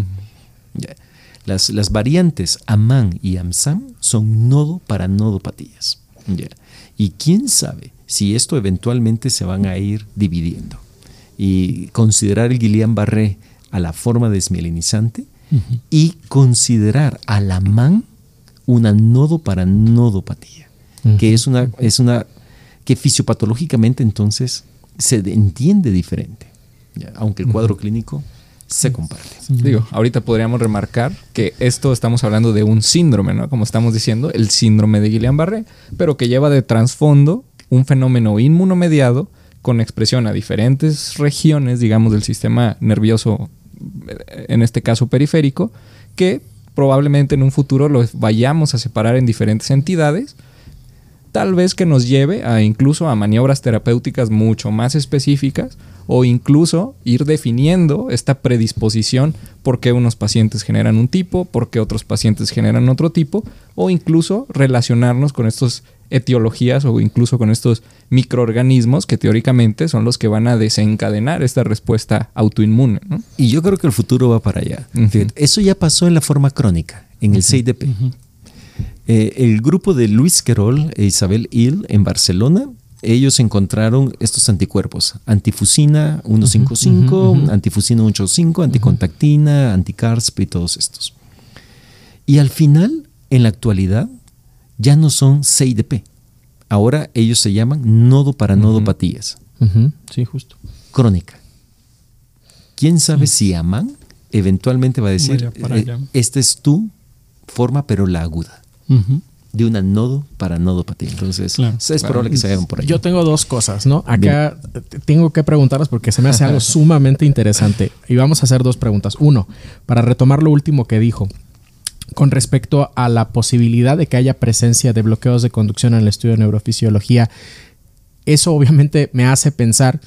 S4: Las, las, variantes AMAN y AMSAM son nodo para nodopatías. Y quién sabe si esto eventualmente se van a ir dividiendo. Y considerar el Guillain-Barré a la forma desmielinizante y considerar a la MAN una nodo para nodopatía, que es una, es una que fisiopatológicamente entonces se entiende diferente, aunque el cuadro clínico se comparte.
S2: Digo, ahorita podríamos remarcar que esto estamos hablando de un síndrome, ¿no? Como estamos diciendo, el síndrome de Guillain-Barré, pero que lleva de trasfondo un fenómeno inmunomediado con expresión a diferentes regiones, digamos, del sistema nervioso en este caso periférico, que probablemente en un futuro los vayamos a separar en diferentes entidades, tal vez que nos lleve a incluso a maniobras terapéuticas mucho más específicas o incluso ir definiendo esta predisposición por qué unos pacientes generan un tipo, por qué otros pacientes generan otro tipo, o incluso relacionarnos con estas etiologías o incluso con estos microorganismos que teóricamente son los que van a desencadenar esta respuesta autoinmune.
S4: Y yo creo que el futuro va para allá. Eso ya pasó en la forma crónica, en el CIDP. Eh, el grupo de Luis Querol e Isabel Hill en Barcelona ellos encontraron estos anticuerpos, antifusina 155, antifusina 185, anticontactina, anticarsp y todos estos. Y al final, en la actualidad, ya no son CIDP. Ahora ellos se llaman nodo para nodopatías.
S1: Sí, justo.
S4: Crónica. ¿Quién sabe si aman? Eventualmente va a decir, eh, esta es tu forma, pero la aguda de una nodo para nodopatía. Entonces, es probable que se vayan por ahí.
S1: Yo tengo dos cosas, ¿no? Acá tengo que preguntarlas porque se me hace algo [LAUGHS] sumamente interesante. Y vamos a hacer dos preguntas. Uno, para retomar lo último que dijo, con respecto a la posibilidad de que haya presencia de bloqueos de conducción en el estudio de neurofisiología, eso obviamente me hace pensar,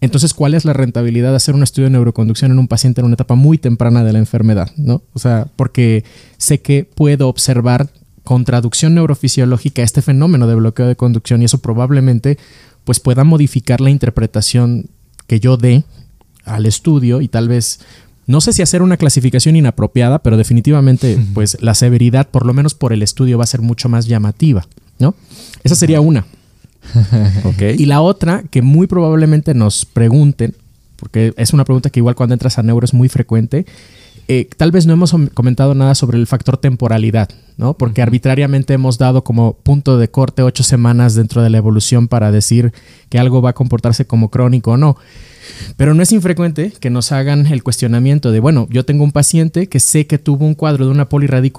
S1: entonces, ¿cuál es la rentabilidad de hacer un estudio de neuroconducción en un paciente en una etapa muy temprana de la enfermedad? ¿no? O sea, porque sé que puedo observar con traducción neurofisiológica este fenómeno de bloqueo de conducción y eso probablemente pues pueda modificar la interpretación que yo dé al estudio y tal vez no sé si hacer una clasificación inapropiada, pero definitivamente pues la severidad por lo menos por el estudio va a ser mucho más llamativa, ¿no? Esa sería una. [LAUGHS] Y la otra que muy probablemente nos pregunten, porque es una pregunta que igual cuando entras a neuro es muy frecuente, eh, tal vez no hemos comentado nada sobre el factor temporalidad, ¿no? Porque arbitrariamente hemos dado como punto de corte ocho semanas dentro de la evolución para decir que algo va a comportarse como crónico o no. Pero no es infrecuente que nos hagan el cuestionamiento de, bueno, yo tengo un paciente que sé que tuvo un cuadro de una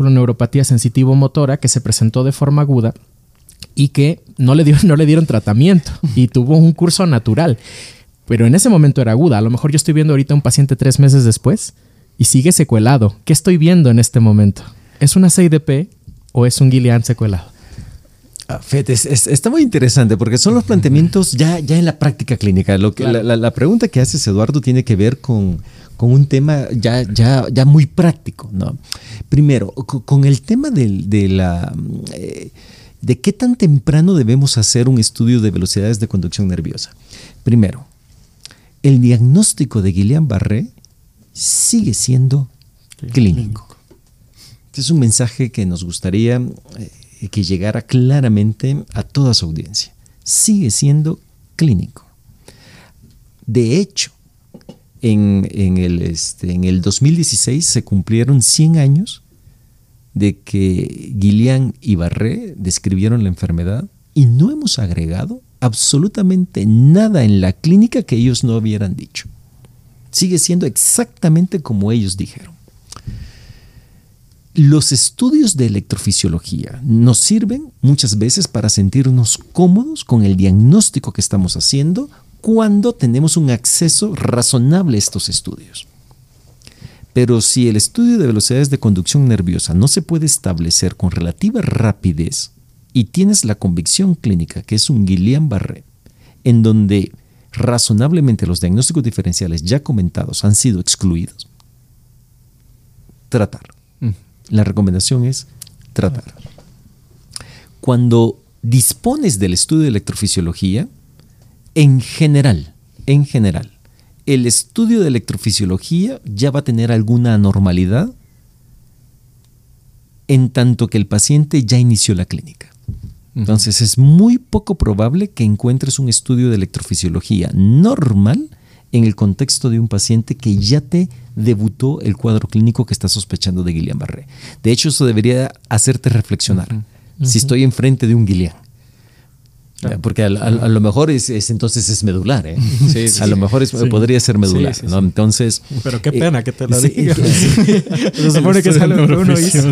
S1: neuropatía sensitivo-motora que se presentó de forma aguda y que no le, [LAUGHS] no le dieron tratamiento y tuvo un curso natural. Pero en ese momento era aguda. A lo mejor yo estoy viendo ahorita un paciente tres meses después y sigue secuelado. ¿Qué estoy viendo en este momento? ¿Es una CIDP o es un Gillian secuelado?
S4: Ah, Fede, está muy interesante porque son los planteamientos ya, ya en la práctica clínica. Lo que, la, pregunta que haces, Eduardo, tiene que ver con, un tema ya, ya, ya muy práctico. ¿no? Primero, con, el tema de, la... Eh, de qué tan temprano debemos hacer un estudio de velocidades de conducción nerviosa. Primero, el diagnóstico de Guillain-Barré sigue siendo clínico. Este es un mensaje que nos gustaría eh, que llegara claramente a toda su audiencia. Sigue siendo clínico. De hecho, en, el, este, en el 2016 se cumplieron 100 años de que Guillain y Barré describieron la enfermedad y no hemos agregado absolutamente nada en la clínica que ellos no hubieran dicho sigue siendo exactamente como ellos dijeron. Los estudios de electrofisiología nos sirven muchas veces para sentirnos cómodos con el diagnóstico que estamos haciendo cuando tenemos un acceso razonable a estos estudios. Pero si el estudio de velocidades de conducción nerviosa no se puede establecer con relativa rapidez y tienes la convicción clínica que es un Guillain-Barré, en donde razonablemente los diagnósticos diferenciales ya comentados han sido excluidos, tratar. Mm. La recomendación es tratar. Cuando dispones del estudio de electrofisiología, en general, en general, el estudio de electrofisiología ya va a tener alguna anormalidad en tanto que el paciente ya inició la clínica. Entonces es muy poco probable que encuentres un estudio de electrofisiología normal en el contexto de un paciente que ya te debutó el cuadro clínico que está sospechando de Guillain-Barré. De hecho, eso debería hacerte reflexionar. Si estoy enfrente de un Guillain, porque a, lo mejor es, entonces es medular, ¿eh? [LAUGHS] a lo mejor podría ser medular, ¿no? Entonces.
S1: Pero qué pena que te lo diga. [LAUGHS] Se supone que es algo que uno hizo.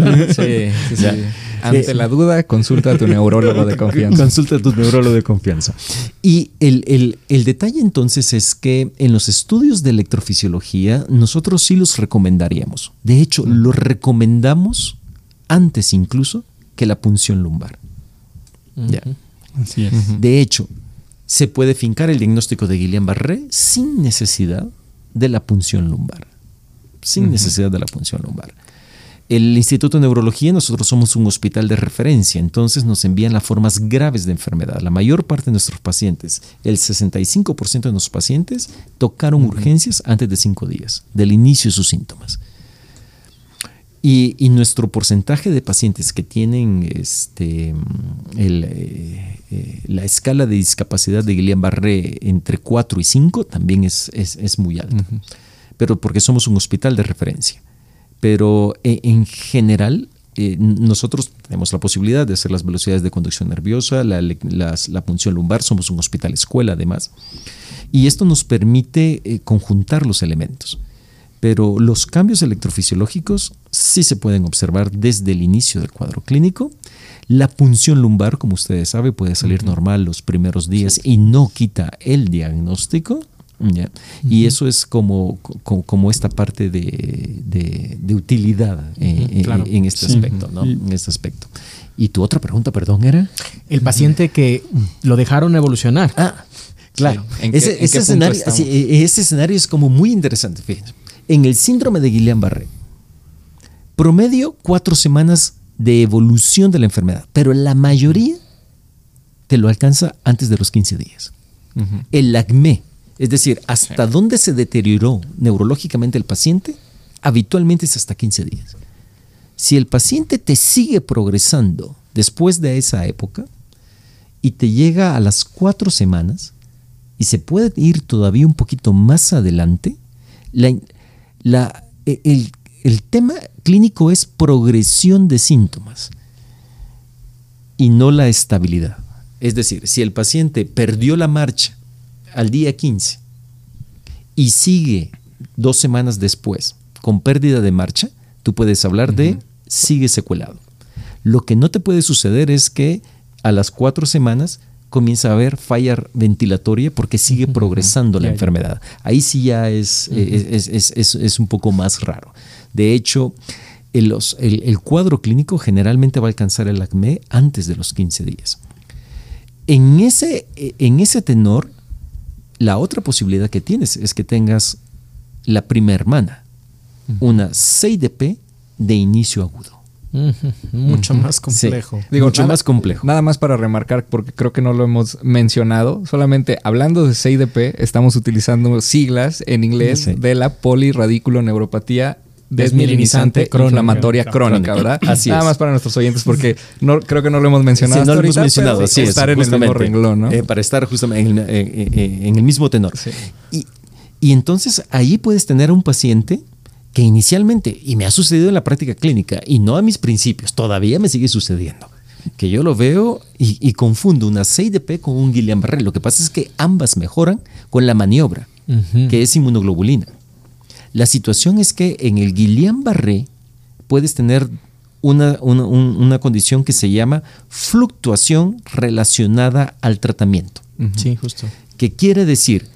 S2: Ante la duda, consulta a tu neurólogo de confianza.
S4: Consulta a tu neurólogo de confianza. Y el, el detalle entonces es que en los estudios de electrofisiología, nosotros sí los recomendaríamos. De hecho, mm. los recomendamos antes incluso que la punción lumbar. Ya
S3: Así es.
S4: De hecho, se puede fincar el diagnóstico de Guillain-Barré sin necesidad de la punción lumbar. Sin necesidad de la punción lumbar. El Instituto de Neurología, nosotros somos un hospital de referencia, entonces nos envían las formas graves de enfermedad. La mayor parte de nuestros pacientes, el 65% de nuestros pacientes, tocaron urgencias antes de cinco días del inicio de sus síntomas. Y, y nuestro porcentaje de pacientes que tienen este, el, eh, eh, la escala de discapacidad de Guillain-Barré entre 4 y 5 también es, es, es muy alto, pero porque somos un hospital de referencia. Pero eh, en general eh, nosotros tenemos la posibilidad de hacer las velocidades de conducción nerviosa, la, las- la punción lumbar, somos un hospital escuela además, y esto nos permite conjuntar los elementos. Pero los cambios electrofisiológicos sí se pueden observar desde el inicio del cuadro clínico. La punción lumbar, como ustedes saben, puede salir normal los primeros días y no quita el diagnóstico. ¿ya? Y eso es como, como, como esta parte de, de- de utilidad eh,
S1: claro.
S4: en este
S3: Sí.
S4: aspecto. ¿no?
S3: Y-
S4: En este aspecto. Y tu otra pregunta, perdón, era.
S1: El paciente que lo dejaron evolucionar.
S4: Ah, claro.
S2: Sí. ¿En qué-
S4: ese,
S2: en qué
S4: ese escenario, e- ese escenario es como muy interesante. Fíjense. En el síndrome de Guillain-Barré, promedio cuatro semanas de evolución de la enfermedad, pero la mayoría te lo alcanza antes de los 15 días. El acné, es decir, hasta dónde se deterioró neurológicamente el paciente, habitualmente es hasta 15 días. Si el paciente te sigue progresando después de esa época y te llega a las cuatro semanas y se puede ir todavía un poquito más adelante, la- la- e- el, el tema clínico es progresión de síntomas y no la estabilidad. Es decir, si el paciente perdió la marcha al día 15 y sigue dos semanas después con pérdida de marcha, tú puedes hablar de sigue secuelado. Lo que no te puede suceder es que a las cuatro semanas comienza a haber falla ventilatoria porque sigue progresando la enfermedad. Ahí sí ya es, eh, es, es- es- es un poco más raro. De hecho, el, los- el- el cuadro clínico generalmente va a alcanzar el acné antes de los 15 días. En ese, en ese tenor, la otra posibilidad que tienes es que tengas la prima hermana, una 6DP de inicio agudo.
S1: Mucho más complejo.
S4: Sí, mucho más complejo.
S2: Nada más para remarcar, porque creo que no lo hemos mencionado. Solamente hablando de CIDP, estamos utilizando siglas en inglés
S4: Sí.
S2: de la polirradículo-neuropatía
S1: Desmielinizante
S2: desmielinizante
S1: crónica.
S2: inflamatoria crónica, ¿verdad?
S4: Así
S2: Nada
S4: es.
S2: más para nuestros oyentes, porque no, creo que no lo hemos mencionado.
S4: Sí, no lo hemos
S2: ahorita,
S4: mencionado, así es,
S2: Estar en el mismo renglón, ¿no?
S4: Eh, para estar justamente en el, eh, eh, eh, en el mismo tenor.
S2: Sí.
S4: Y, y entonces ahí puedes tener a un paciente que inicialmente, y me ha sucedido en la práctica clínica, y no a mis principios, todavía me sigue sucediendo, que yo lo veo y, y confundo una 6DP con un Guillain-Barré. Lo que pasa es que ambas mejoran con la maniobra, que es inmunoglobulina. La situación es que en el Guillain-Barré puedes tener una, una- un- una condición que se llama fluctuación relacionada al tratamiento.
S1: Sí, justo.
S4: Que quiere decir,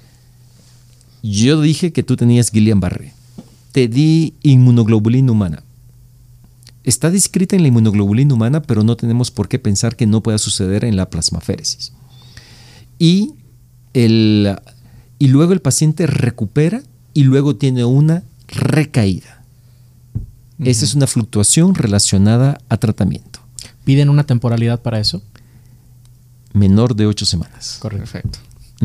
S4: yo dije que tú tenías Guillain-Barré, te di inmunoglobulina humana. Está descrita en la inmunoglobulina humana, pero no tenemos por qué pensar que no pueda suceder en la plasmaféresis. Y, el, y luego el paciente recupera y luego tiene una recaída. Esa es una fluctuación relacionada a tratamiento.
S1: ¿Piden una temporalidad para eso?
S4: Menor de ocho semanas.
S2: Perfecto.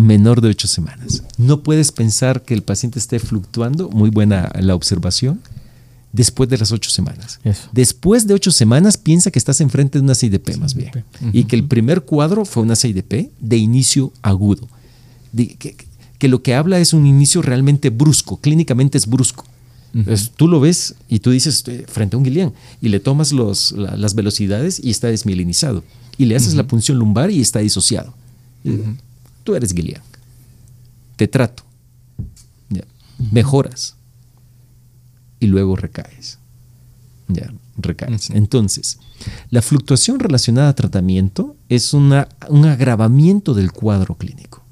S4: Menor de ocho semanas. No puedes pensar que el paciente esté fluctuando, muy buena la observación, después de las ocho semanas.
S1: Eso.
S4: Después de ocho semanas, piensa que estás enfrente de una CIDP más bien. Y que el primer cuadro fue una CIDP de inicio agudo. De- que, que lo que habla es un inicio realmente brusco, clínicamente es brusco. Entonces, tú lo ves y tú dices "Estoy frente a un Guillain y le tomas los- la- las velocidades y está desmielinizado. Y le haces la punción lumbar y está disociado. Tú eres Guillain. Te trato. Ya. Mejoras. Y luego recaes. Ya, recaes. Entonces, la fluctuación relacionada a tratamiento es una- un agravamiento del cuadro clínico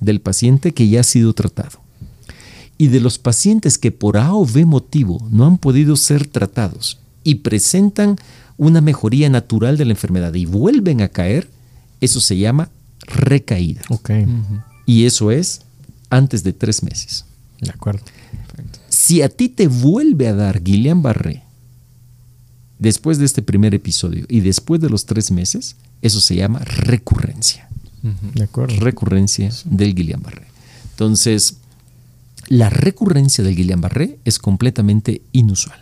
S4: del paciente que ya ha sido tratado. Y de los pacientes que por A o B motivo no han podido ser tratados y presentan una mejoría natural de la enfermedad y vuelven a caer, Eso se llama recaída.
S1: Ok,
S4: Y eso es antes de tres meses.
S1: de acuerdo.
S4: Si a ti te vuelve a dar Guillain-Barré después de este primer episodio y después de los tres meses, eso se llama recurrencia.
S1: De acuerdo.
S4: Recurrencia del Guillain-Barré. Entonces, la recurrencia del Guillain-Barré es completamente inusual.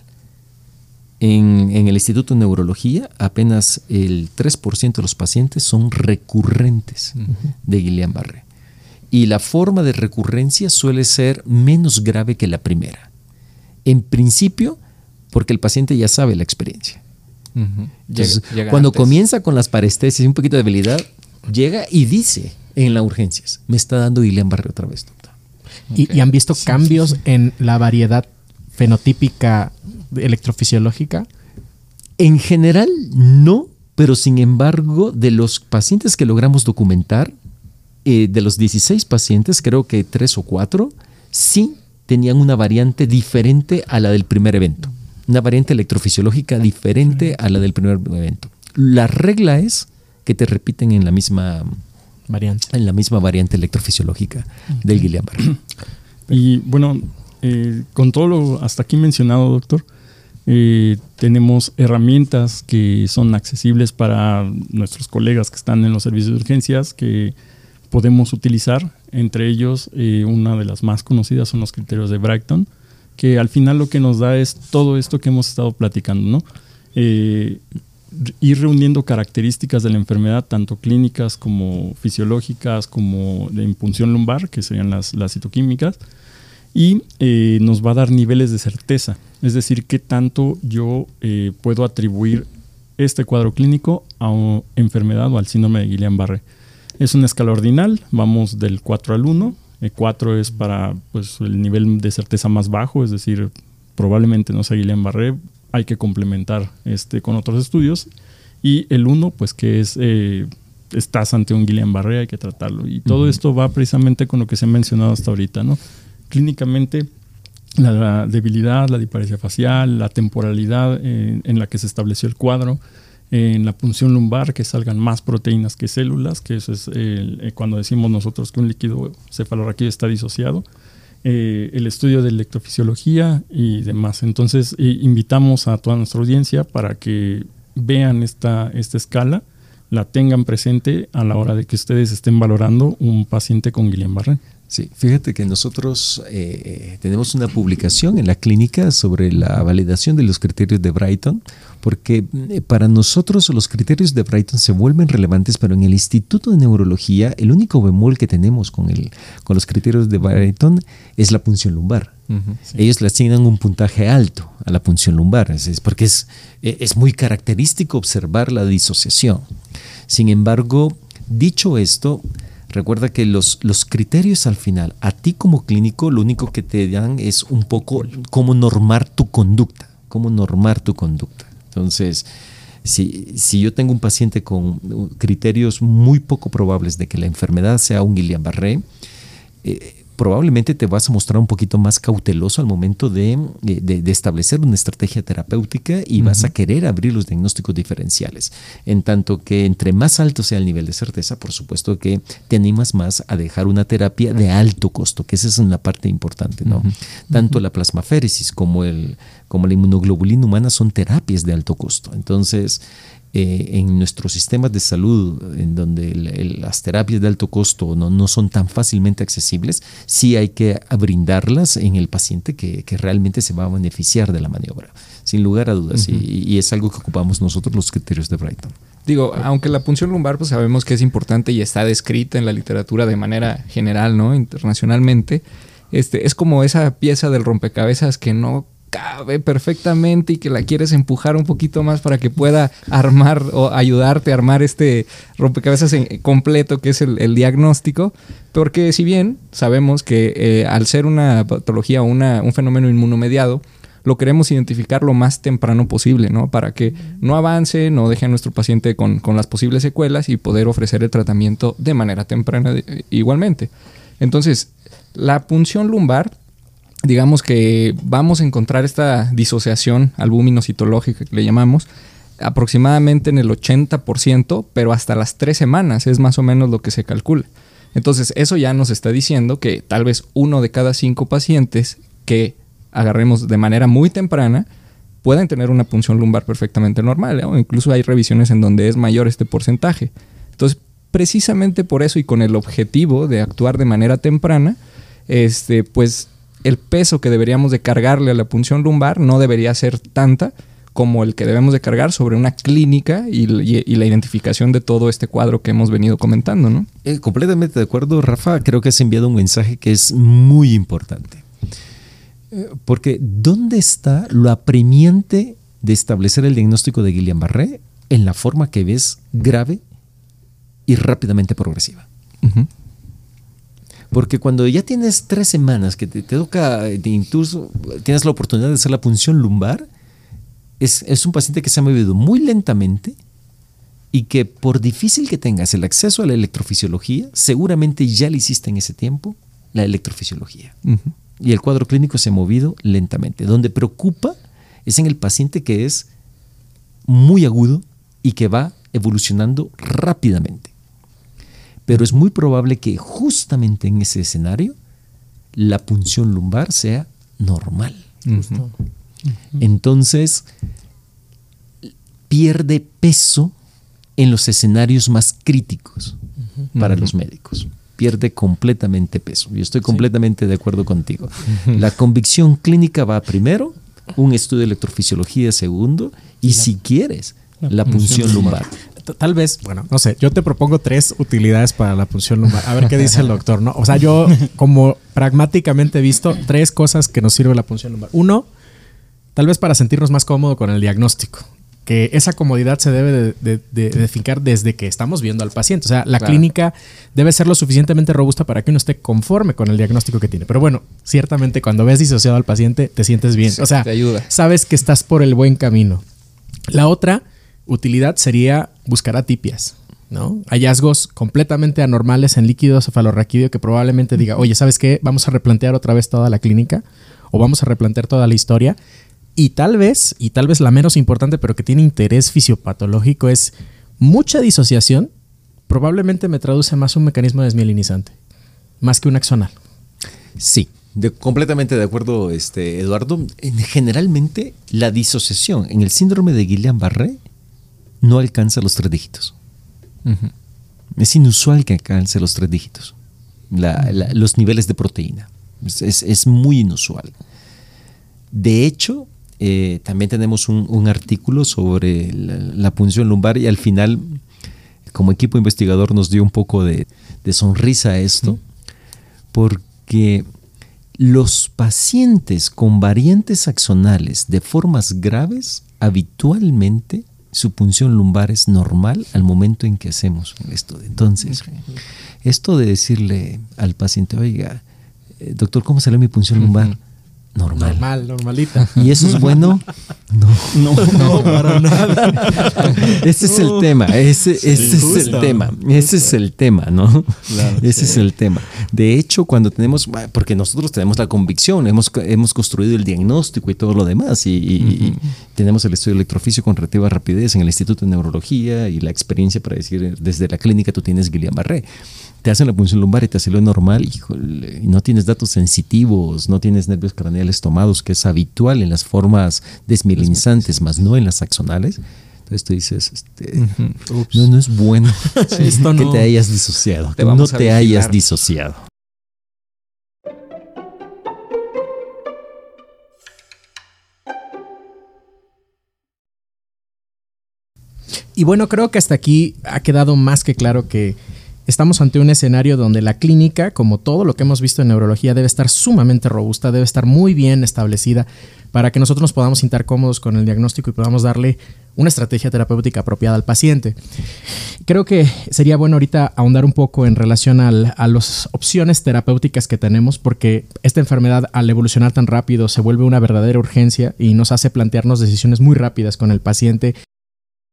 S4: En, en el Instituto de Neurología, apenas el 3% de los pacientes son recurrentes de Guillain-Barré. Y la forma de recurrencia suele ser menos grave que la primera. En principio, porque el paciente ya sabe la experiencia. Entonces,
S2: Llega- llega
S4: cuando
S2: antes.
S4: comienza con las parestesias y un poquito de debilidad, llega y dice en las urgencias, me está dando Guillain-Barré otra vez, doctor.
S1: ¿Y,
S2: Ok.
S1: y han visto cambios en la variedad fenotípica electrofisiológica?
S4: En general, no, pero sin embargo, de los pacientes que logramos documentar, eh, de los 16 pacientes, creo que 3 o 4, sí tenían una variante diferente a la del primer evento. Una variante electrofisiológica diferente a la del primer evento. La regla es que te repiten en la misma,
S1: Variantes.
S4: en la misma variante electrofisiológica del Guillain-Barré.
S3: Y bueno, eh, con todo lo hasta aquí mencionado, doctor, eh, tenemos herramientas que son accesibles para nuestros colegas que están en los servicios de urgencias que podemos utilizar. Entre ellos, eh, una de las más conocidas son los criterios de Brighton, que al final lo que nos da es todo esto que hemos estado platicando, ¿no? Eh, ir reuniendo características de la enfermedad, tanto clínicas como fisiológicas, como de impunción lumbar, que serían las, las citoquímicas, y eh, nos va a dar niveles de certeza, es decir, qué tanto yo eh, puedo atribuir este cuadro clínico a enfermedad o al síndrome de Guillain-Barré. Es una escala ordinal, vamos del 4 al 1. El 4 es para pues, el nivel de certeza más bajo, es decir, probablemente no sea Guillain-Barré, hay que complementar este, con otros estudios. Y el 1, pues que es, eh, estás ante un Guillain-Barré, hay que tratarlo. Y todo esto va precisamente con lo que se ha mencionado hasta ahorita, ¿no? Clínicamente, la, debilidad, la disparesia facial, la temporalidad eh, en la que se estableció el cuadro, en la punción lumbar, que salgan más proteínas que células, que eso es eh, cuando decimos nosotros que un líquido cefalorraquídeo está disociado, eh, el estudio de electrofisiología y demás. Entonces, eh, invitamos a toda nuestra audiencia para que vean esta, esta escala, la tengan presente a la hora de que ustedes estén valorando un paciente con Guillain-Barré.
S4: Sí, fíjate que nosotros eh, tenemos una publicación en la clínica sobre la validación de los criterios de Brighton, porque eh, para nosotros los criterios de Brighton se vuelven relevantes, pero en el Instituto de Neurología el único bemol que tenemos con, el, con los criterios de Brighton es la punción lumbar. Ellos le asignan un puntaje alto a la punción lumbar, es, porque es, eh, es muy característico observar la disociación. Sin embargo, dicho esto, recuerda que los, los criterios al final, a ti como clínico, lo único que te dan es un poco cómo normar tu conducta, cómo normar tu conducta. Entonces, si, si yo tengo un paciente con criterios muy poco probables de que la enfermedad sea un Guillain-Barré, eh, probablemente te vas a mostrar un poquito más cauteloso al momento de, de, de establecer una estrategia terapéutica y uh -huh. vas a querer abrir los diagnósticos diferenciales. En tanto que entre más alto sea el nivel de certeza, por supuesto que te animas más a dejar una terapia de alto costo, que esa es una parte importante. ¿no? Uh -huh. Tanto la plasmaféresis como, el, como la inmunoglobulina humana son terapias de alto costo. Entonces, eh, en nuestros sistemas de salud, en donde el, el, las terapias de alto costo no, no, son tan fácilmente accesibles, sí hay que brindarlas en el paciente que, que realmente se va a beneficiar de la maniobra, sin lugar a dudas. Uh -huh. y, y, es algo que ocupamos nosotros los criterios de Brighton.
S2: Digo, aunque la punción lumbar pues sabemos que es importante y está descrita en la literatura de manera general, ¿no? Internacionalmente, este, es como esa pieza del rompecabezas que no cabe perfectamente y que la quieres empujar un poquito más para que pueda armar o ayudarte a armar este rompecabezas completo que es el, el, diagnóstico. Porque si bien sabemos que eh, al ser una patología o una, un fenómeno inmunomediado, lo queremos identificar lo más temprano posible, ¿no? Para que no avance, no deje a nuestro paciente con, con las posibles secuelas y poder ofrecer el tratamiento de manera temprana de, igualmente. Entonces, la punción lumbar digamos que vamos a encontrar esta disociación albúmino-citológica que le llamamos aproximadamente en el 80%, pero hasta las tres semanas es más o menos lo que se calcula. Entonces, eso ya nos está diciendo que tal vez uno de cada cinco pacientes que agarremos de manera muy temprana pueden tener una punción lumbar perfectamente normal, o incluso hay revisiones en donde es mayor este porcentaje. Entonces, precisamente por eso y con el objetivo de actuar de manera temprana, este, pues el peso que deberíamos de cargarle a la punción lumbar no debería ser tanta como el que debemos de cargar sobre una clínica y, la identificación de todo este cuadro que hemos venido comentando, ¿no?
S4: Eh, completamente de acuerdo, Rafa. Creo que has enviado un mensaje que es muy importante. Eh, porque ¿dónde está lo apremiante de establecer el diagnóstico de Guillain-Barré en la forma que ves grave y rápidamente progresiva? Porque cuando ya tienes tres semanas que te, toca, de tienes la oportunidad de hacer la punción lumbar, es, es, un paciente que se ha movido muy lentamente y que por difícil que tengas el acceso a la electrofisiología, seguramente ya le hiciste en ese tiempo la electrofisiología y el cuadro clínico se ha movido lentamente. Donde preocupa es en el paciente que es muy agudo y que va evolucionando rápidamente. Pero es muy probable que justamente en ese escenario la punción lumbar sea normal. Entonces, pierde peso en los escenarios más críticos para los médicos. Pierde completamente peso. Yo estoy completamente de acuerdo contigo. La convicción clínica va primero, un estudio de electrofisiología segundo y si quieres, la punción lumbar.
S1: Tal vez, bueno, no sé, yo te propongo tres utilidades para la punción lumbar. A ver qué dice el doctor, ¿no? O sea, yo como pragmáticamente he visto tres cosas que nos sirve la punción lumbar. Uno, tal vez para sentirnos más cómodos con el diagnóstico que esa comodidad se debe de, de, fincar desde que estamos viendo al paciente. O sea, la clínica debe ser lo suficientemente robusta para que uno esté conforme con el diagnóstico que tiene. Pero bueno, ciertamente cuando ves disociado al paciente te sientes bien. o sea, sabes que estás por el buen camino. La otra utilidad sería buscar atipias. ¿no? Hallazgos completamente anormales en líquido cefalorraquídeo que probablemente diga, oye, ¿sabes qué? Vamos a replantear otra vez toda la clínica o vamos a replantear toda la historia y tal vez, y tal vez la menos importante, pero que tiene interés fisiopatológico, es mucha disociación. Probablemente me traduce más un mecanismo desmielinizante, más que un axonal.
S4: Sí, completamente de acuerdo, este, Eduardo. Generalmente, la disociación en el síndrome de Guillain-Barré no alcanza los tres dígitos. Es inusual que alcance los tres dígitos, los niveles de proteína. Es, es, muy inusual. De hecho, eh, también tenemos un, artículo sobre la, punción lumbar y al final, como equipo investigador, nos dio un poco de, sonrisa esto, porque los pacientes con variantes axonales de formas graves, habitualmente su punción lumbar es normal al momento en que hacemos esto. Entonces, esto de decirle al paciente, oiga, eh, doctor, ¿cómo salió mi punción lumbar? Normal.
S1: Normal, normalita.
S4: ¿Y eso es bueno? No, no, no, para nada. Ese es el tema, ese, ese es el tema, ese es el tema, ¿no? ese es el tema. De hecho, cuando tenemos, porque nosotros tenemos la convicción, hemos, hemos construido el diagnóstico y todo lo demás, y, tenemos el estudio de electroficio con relativa rapidez en el Instituto de Neurología y la experiencia para decir, desde la clínica tú tienes Guillain-Barré te hacen la punción lumbar y te hace lo normal, y no tienes datos sensitivos, no tienes nervios craneales tomados, que es habitual en las formas desmielinizantes, más no en las axonales. Entonces tú dices, este, no, no es bueno [LAUGHS] [LAUGHS] que te hayas disociado, que no te hayas disociado.
S1: Y bueno, creo que hasta aquí ha quedado más que claro que estamos ante un escenario donde la clínica, como todo lo que hemos visto en neurología, debe estar sumamente robusta, debe estar muy bien establecida para que nosotros nos podamos sentar cómodos con el diagnóstico y podamos darle una estrategia terapéutica apropiada al paciente. Creo que sería bueno ahorita ahondar un poco en relación a las opciones terapéuticas que tenemos, porque esta enfermedad al evolucionar tan rápido se vuelve una verdadera urgencia y nos hace plantearnos decisiones muy rápidas con el paciente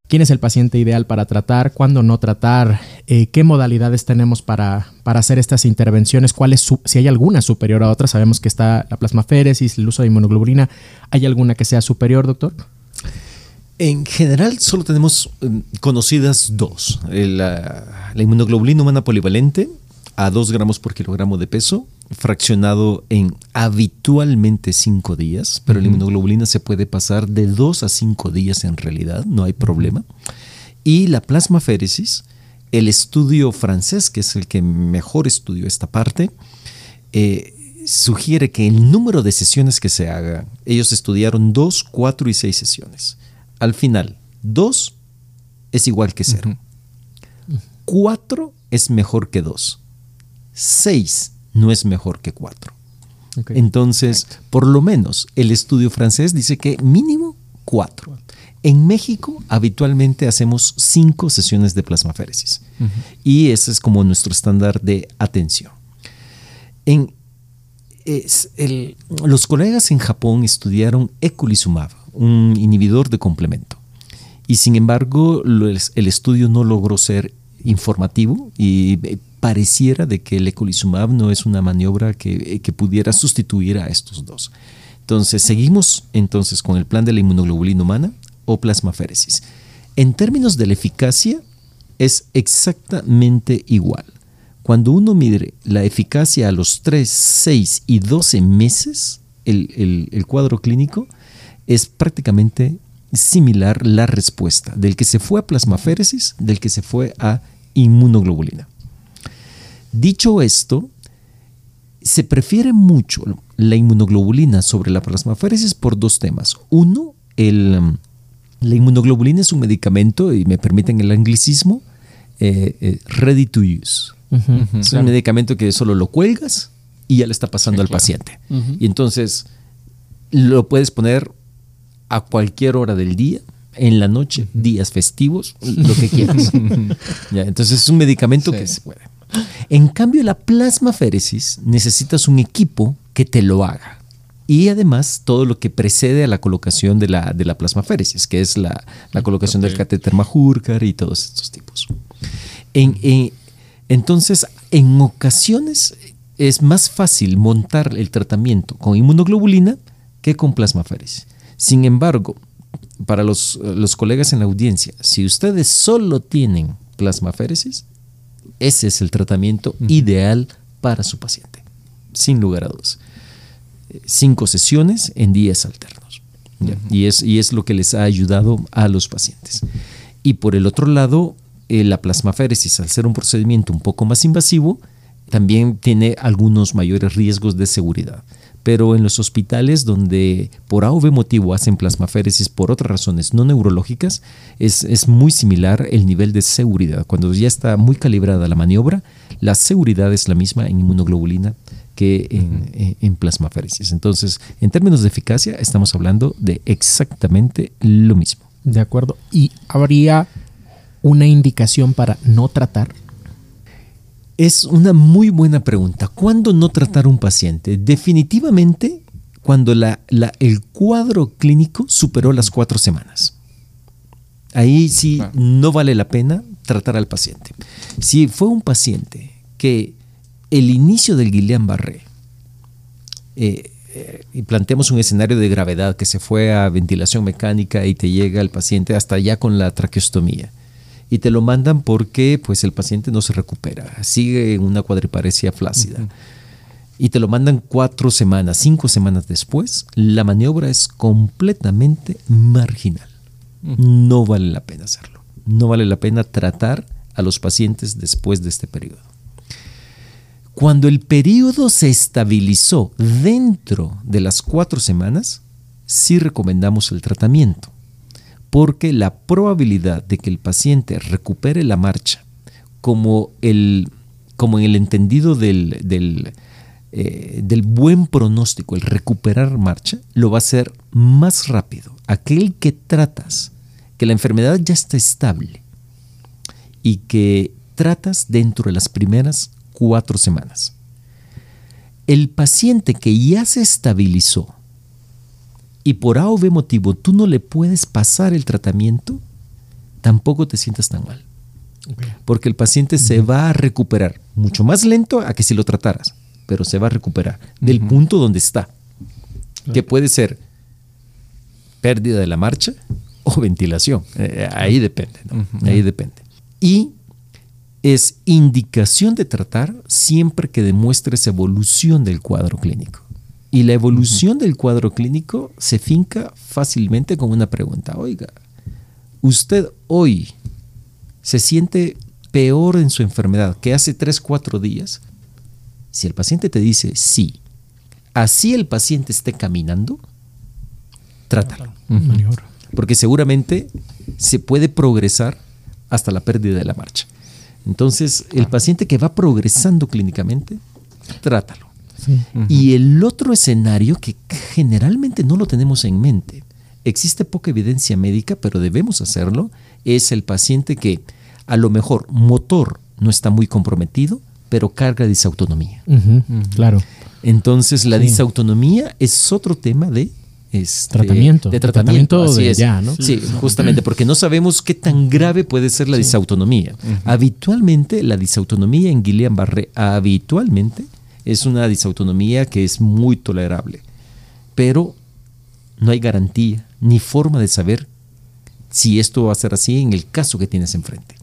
S1: quién es el paciente ideal para tratar, cuándo no tratar, eh, qué modalidades tenemos para, para, hacer estas intervenciones, cuál es si hay alguna superior a otra. Sabemos que está la plasmaféresis, el uso de inmunoglobulina. ¿Hay alguna que sea superior, doctor?
S4: En general solo tenemos eh, conocidas dos. Eh, La, la inmunoglobulina humana polivalente a 2 gramos por kilogramo de peso, fraccionado en habitualmente 5 días, pero la inmunoglobulina se puede pasar de 2 a 5 días en realidad, no hay problema. Y la plasmaféresis, el estudio francés, que es el que mejor estudió esta parte, eh, sugiere que el número de sesiones que se hagan, ellos estudiaron 2, 4 y 6 sesiones. Al final, 2 es igual que 0. 4 es mejor que 2. 6 no es mejor que 4.
S1: Ok.
S4: Entonces, por lo menos, el estudio francés dice que mínimo 4. En México, habitualmente hacemos 5 sesiones de plasmaféresis. Y ese es como nuestro estándar de atención. En, es el- los colegas en Japón estudiaron eculizumab, un inhibidor de complemento. Y sin embargo, el estudio no logró ser informativo y eh, pareciera de que el eculizumab no es una maniobra que, eh, que pudiera sustituir a estos dos. Entonces, seguimos entonces con el plan de la inmunoglobulina humana o plasmaféresis. En términos de la eficacia, es exactamente igual. Cuando uno mide la eficacia a los 3, 6 y 12 meses, el, el- el cuadro clínico es prácticamente similar la respuesta del que se fue a plasmaféresis, del que se fue a inmunoglobulina. Dicho esto, se prefiere mucho la inmunoglobulina sobre la plasmaféresis por dos temas. Uno, el, um, la inmunoglobulina es un medicamento, y me permiten el anglicismo, eh, eh, ready to use. Es un medicamento que solo lo cuelgas y ya le está pasando
S2: Sí,
S4: al
S2: claro.
S4: paciente. Y entonces lo puedes poner a cualquier hora del día, en la noche, días festivos, lo que quieras. [LAUGHS] Ya, entonces es un medicamento
S2: Sí.
S4: que se puede. En cambio, la plasmaféresis necesitas un equipo que te lo haga. Y además todo lo que precede a la colocación de la, de la plasmaféresis, que es la, la colocación del catéter Majurcar y todos estos tipos. En- en- entonces, en ocasiones es más fácil montar el tratamiento con inmunoglobulina que con plasmaféresis. Sin embargo, para los, los colegas en la audiencia, si ustedes solo tienen plasmaféresis, ese es el tratamiento ideal para su paciente, sin lugar a dudas. Cinco sesiones en días alternos. ¿ya? Y, es, y es lo que les ha ayudado a los pacientes. Y por el otro lado, eh, la plasmaféresis, al ser un procedimiento un poco más invasivo, también tiene algunos mayores riesgos de seguridad. Pero en los hospitales donde por A o B motivo hacen plasmaféresis por otras razones no neurológicas, es, es muy similar el nivel de seguridad. Cuando ya está muy calibrada la maniobra, la seguridad es la misma en inmunoglobulina que en, en- en plasmaféresis. Entonces, en términos de eficacia, estamos hablando de exactamente lo mismo.
S1: De acuerdo. ¿Y habría una indicación para no tratar?
S4: Es una muy buena pregunta. ¿Cuándo no tratar un paciente? Definitivamente cuando la- la- el cuadro clínico superó las cuatro semanas. Ahí sí
S2: Claro.
S4: no vale la pena tratar al paciente. Si fue un paciente que el inicio del Guillain-Barré, eh, eh, y planteamos un escenario de gravedad que se fue a ventilación mecánica y te llega el paciente hasta allá con la traqueostomía y te lo mandan porque pues el paciente no se recupera, sigue en una cuadriparesia flácida. Y te lo mandan cuatro semanas, cinco semanas después, la maniobra es completamente marginal. No vale la pena hacerlo. No vale la pena tratar a los pacientes después de este periodo. Cuando el periodo se estabilizó dentro de las cuatro semanas, sí recomendamos el tratamiento, porque la probabilidad de que el paciente recupere la marcha, como, el, como en el entendido del, del, eh, del buen pronóstico, el recuperar marcha, lo va a hacer más rápido. Aquel que tratas, que la enfermedad ya está estable y que tratas dentro de las primeras cuatro semanas. El paciente que ya se estabilizó y por A o B motivo tú no le puedes pasar el tratamiento, tampoco te sientas tan mal. Porque el paciente se va a recuperar mucho más lento a que si lo trataras, pero se va a recuperar del punto donde está, que puede ser pérdida de la marcha o ventilación. Eh, ahí depende, ¿no? Ahí depende. Y es indicación de tratar siempre que demuestres evolución del cuadro clínico. Y la evolución del cuadro clínico se finca fácilmente con una pregunta. Oiga, ¿usted hoy se siente peor en su enfermedad que hace 3, 4 días? Si el paciente te dice sí, así el paciente esté caminando, trátalo. Porque seguramente se puede progresar hasta la pérdida de la marcha. Entonces, el paciente que va progresando clínicamente, trátalo. Y el otro escenario que generalmente no lo tenemos en mente, existe poca evidencia médica, pero debemos hacerlo, es el paciente que a lo mejor motor no está muy comprometido, pero carga disautonomía.
S1: Claro.
S4: Entonces, la disautonomía es otro tema de este,
S1: tratamiento.
S4: De tratamiento,
S1: de ya, ¿no?
S4: Sí, justamente, porque no sabemos qué tan grave puede ser la disautonomía. Habitualmente, la disautonomía en Guillain-Barré, habitualmente, es una disautonomía que es muy tolerable. Pero no hay garantía ni forma de saber si esto va a ser así en el caso que tienes enfrente.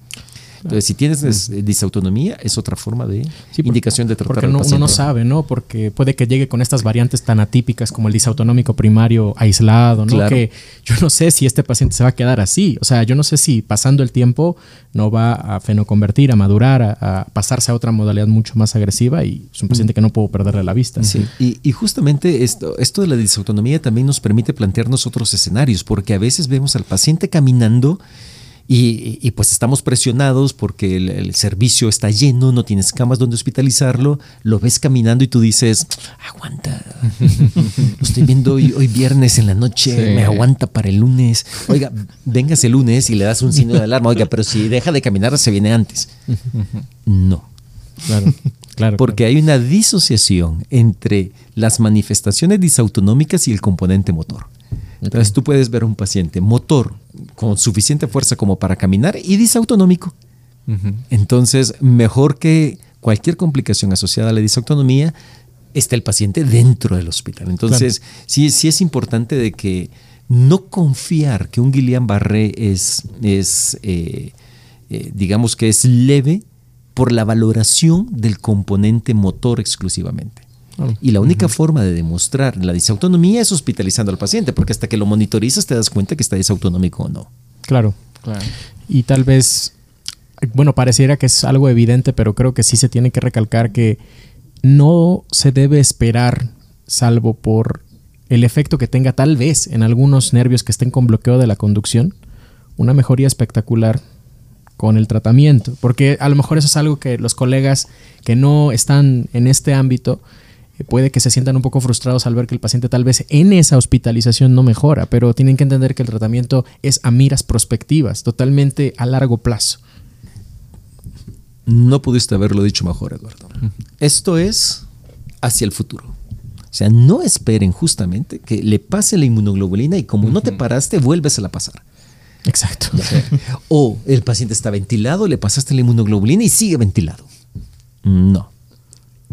S4: Entonces, si tienes disautonomía, es otra forma de indicación de tratar
S1: porque no, Uno no sabe, ¿no? Porque puede que llegue con estas variantes tan atípicas como el disautonómico primario aislado, ¿no? Que yo no sé si este paciente se va a quedar así. O sea, yo no sé si pasando el tiempo no va a fenoconvertir, a madurar, a, pasarse a otra modalidad mucho más agresiva y es un paciente que no puedo perderle la vista.
S4: Sí, y, y, justamente esto, esto de la disautonomía también nos permite plantearnos otros escenarios, porque a veces vemos al paciente caminando y, pues estamos presionados porque el, servicio está lleno, no tienes camas donde hospitalizarlo, lo ves caminando y tú dices, aguanta, [LAUGHS] lo estoy viendo hoy, hoy viernes en la noche, me aguanta para el lunes. Oiga, vengas el lunes y le das un signo de alarma, oiga, pero si deja de caminar se viene antes. No.
S1: Claro. Claro,
S4: porque hay una disociación entre las manifestaciones disautonómicas y el componente motor. Entonces tú puedes ver a un paciente motor con suficiente fuerza como para caminar y disautonómico. Entonces, mejor que cualquier complicación asociada a la disautonomía, está el paciente dentro del hospital. Entonces, sí, sí es importante de que no confiar que un Guillain-Barré es, es eh, eh, digamos que es leve por la valoración del componente motor exclusivamente. Y la única forma de demostrar la disautonomía es hospitalizando al paciente, porque hasta que lo monitorizas te das cuenta que está disautonómico o no.
S1: Claro. claro. Y tal vez, bueno, pareciera que es algo evidente, pero creo que sí se tiene que recalcar que no se debe esperar, salvo por el efecto que tenga tal vez en algunos nervios que estén con bloqueo de la conducción, una mejoría espectacular con el tratamiento. Porque a lo mejor eso es algo que los colegas que no están en este ámbito puede que se sientan un poco frustrados al ver que el paciente tal vez en esa hospitalización no mejora, pero tienen que entender que el tratamiento es a miras prospectivas, totalmente a largo plazo.
S4: No pudiste haberlo dicho mejor, Eduardo. Esto es hacia el futuro. O sea, no esperen justamente que le pase la inmunoglobulina y como no te paraste, vuelves a la pasar.
S1: Exacto.
S4: O el paciente está ventilado, le pasaste la inmunoglobulina y sigue ventilado. No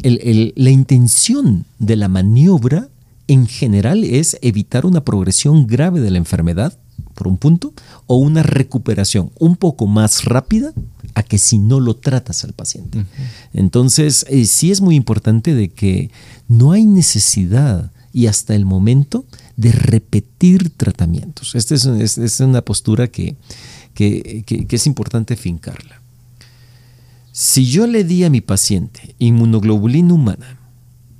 S4: la intención de la maniobra en general es evitar una progresión grave de la enfermedad, por un punto, o una recuperación un poco más rápida a que si no lo tratas al paciente. Entonces, eh, sí es muy importante de que no hay necesidad y hasta el momento de repetir tratamientos. Esta es, una postura que es importante fincarla. Si yo le di a mi paciente inmunoglobulina humana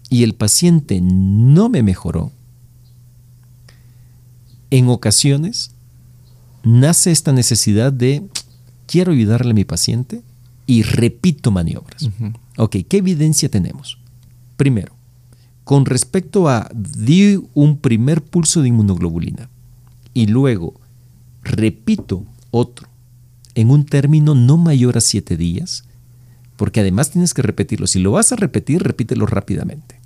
S4: y el paciente no me mejoró, en ocasiones nace esta necesidad de quiero ayudarle a mi paciente y repito maniobras. Ok, ¿qué evidencia tenemos? Primero, con respecto a di un primer pulso de inmunoglobulina y luego repito otro en un término no mayor a siete días, porque además tienes que repetirlo. Si lo vas a repetir, repítelo rápidamente.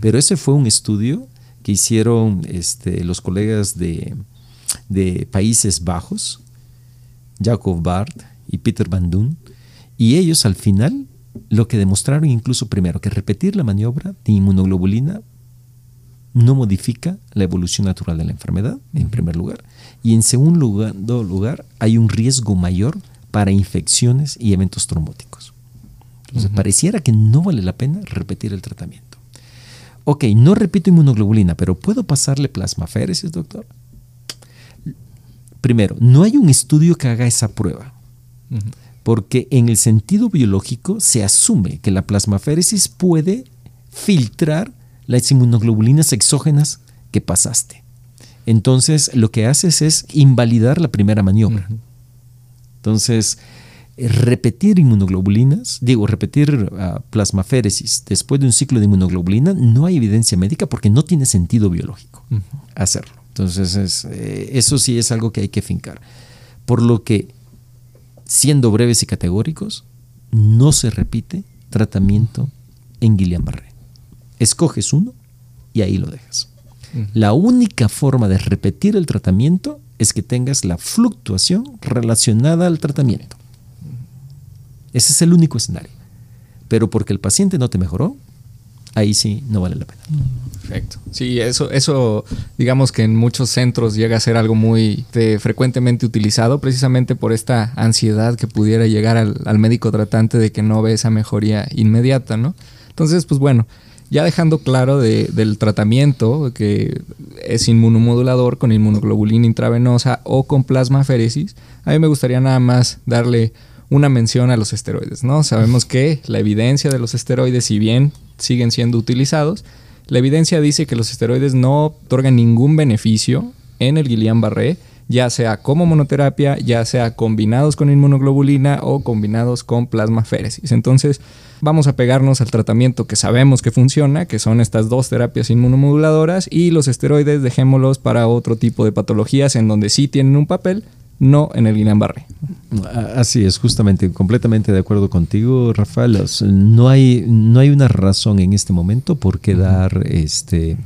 S4: Pero ese fue un estudio que hicieron este, los colegas de, Países Bajos, Jacob Bart y Peter Van Doon, y ellos al final lo que demostraron incluso primero que repetir la maniobra de inmunoglobulina no modifica la evolución natural de la enfermedad, en primer lugar. Y en segundo lugar, lugar hay un riesgo mayor para infecciones y eventos trombóticos. Entonces, pareciera que no vale la pena repetir el tratamiento. Ok, no repito inmunoglobulina, pero ¿puedo pasarle plasmaféresis, doctor? Primero, no hay un estudio que haga esa prueba. Porque en el sentido biológico se asume que la plasmaféresis puede filtrar las inmunoglobulinas exógenas que pasaste. Entonces, lo que haces es invalidar la primera maniobra. Entonces, repetir inmunoglobulinas, digo, repetir uh, plasmaféresis después de un ciclo de inmunoglobulina, no hay evidencia médica porque no tiene sentido biológico hacerlo. Entonces, eh, eso sí es algo que hay que fincar. Por lo que, siendo breves y categóricos, no se repite tratamiento en Guillain-Barré. Escoges uno y ahí lo dejas. La única forma de repetir el tratamiento es que tengas la fluctuación relacionada al tratamiento. Ese es el único escenario. Pero porque el paciente no te mejoró, ahí sí no vale la pena.
S2: Perfecto. Sí, eso, eso digamos que en muchos centros llega a ser algo muy frecuentemente utilizado precisamente por esta ansiedad que pudiera llegar al, al médico tratante de que no ve esa mejoría inmediata, ¿no? Entonces, pues bueno, ya dejando claro del tratamiento, que es inmunomodulador con inmunoglobulina intravenosa o con plasmaféresis, a mí me gustaría nada más darle una mención a los esteroides, ¿no? Sabemos que la evidencia de los esteroides, si bien siguen siendo utilizados, la evidencia dice que los esteroides no otorgan ningún beneficio en el Guillain-Barré, ya sea como monoterapia, ya sea combinados con inmunoglobulina o combinados con plasmaféresis. Entonces, vamos a pegarnos al tratamiento que sabemos que funciona, que son estas dos terapias inmunomoduladoras, y los esteroides dejémoslos para otro tipo de patologías en donde sí tienen un papel, no en el Guillain-Barré.
S4: Así es, justamente, completamente de acuerdo contigo, Rafael. No hay, no hay una razón en este momento por qué dar este,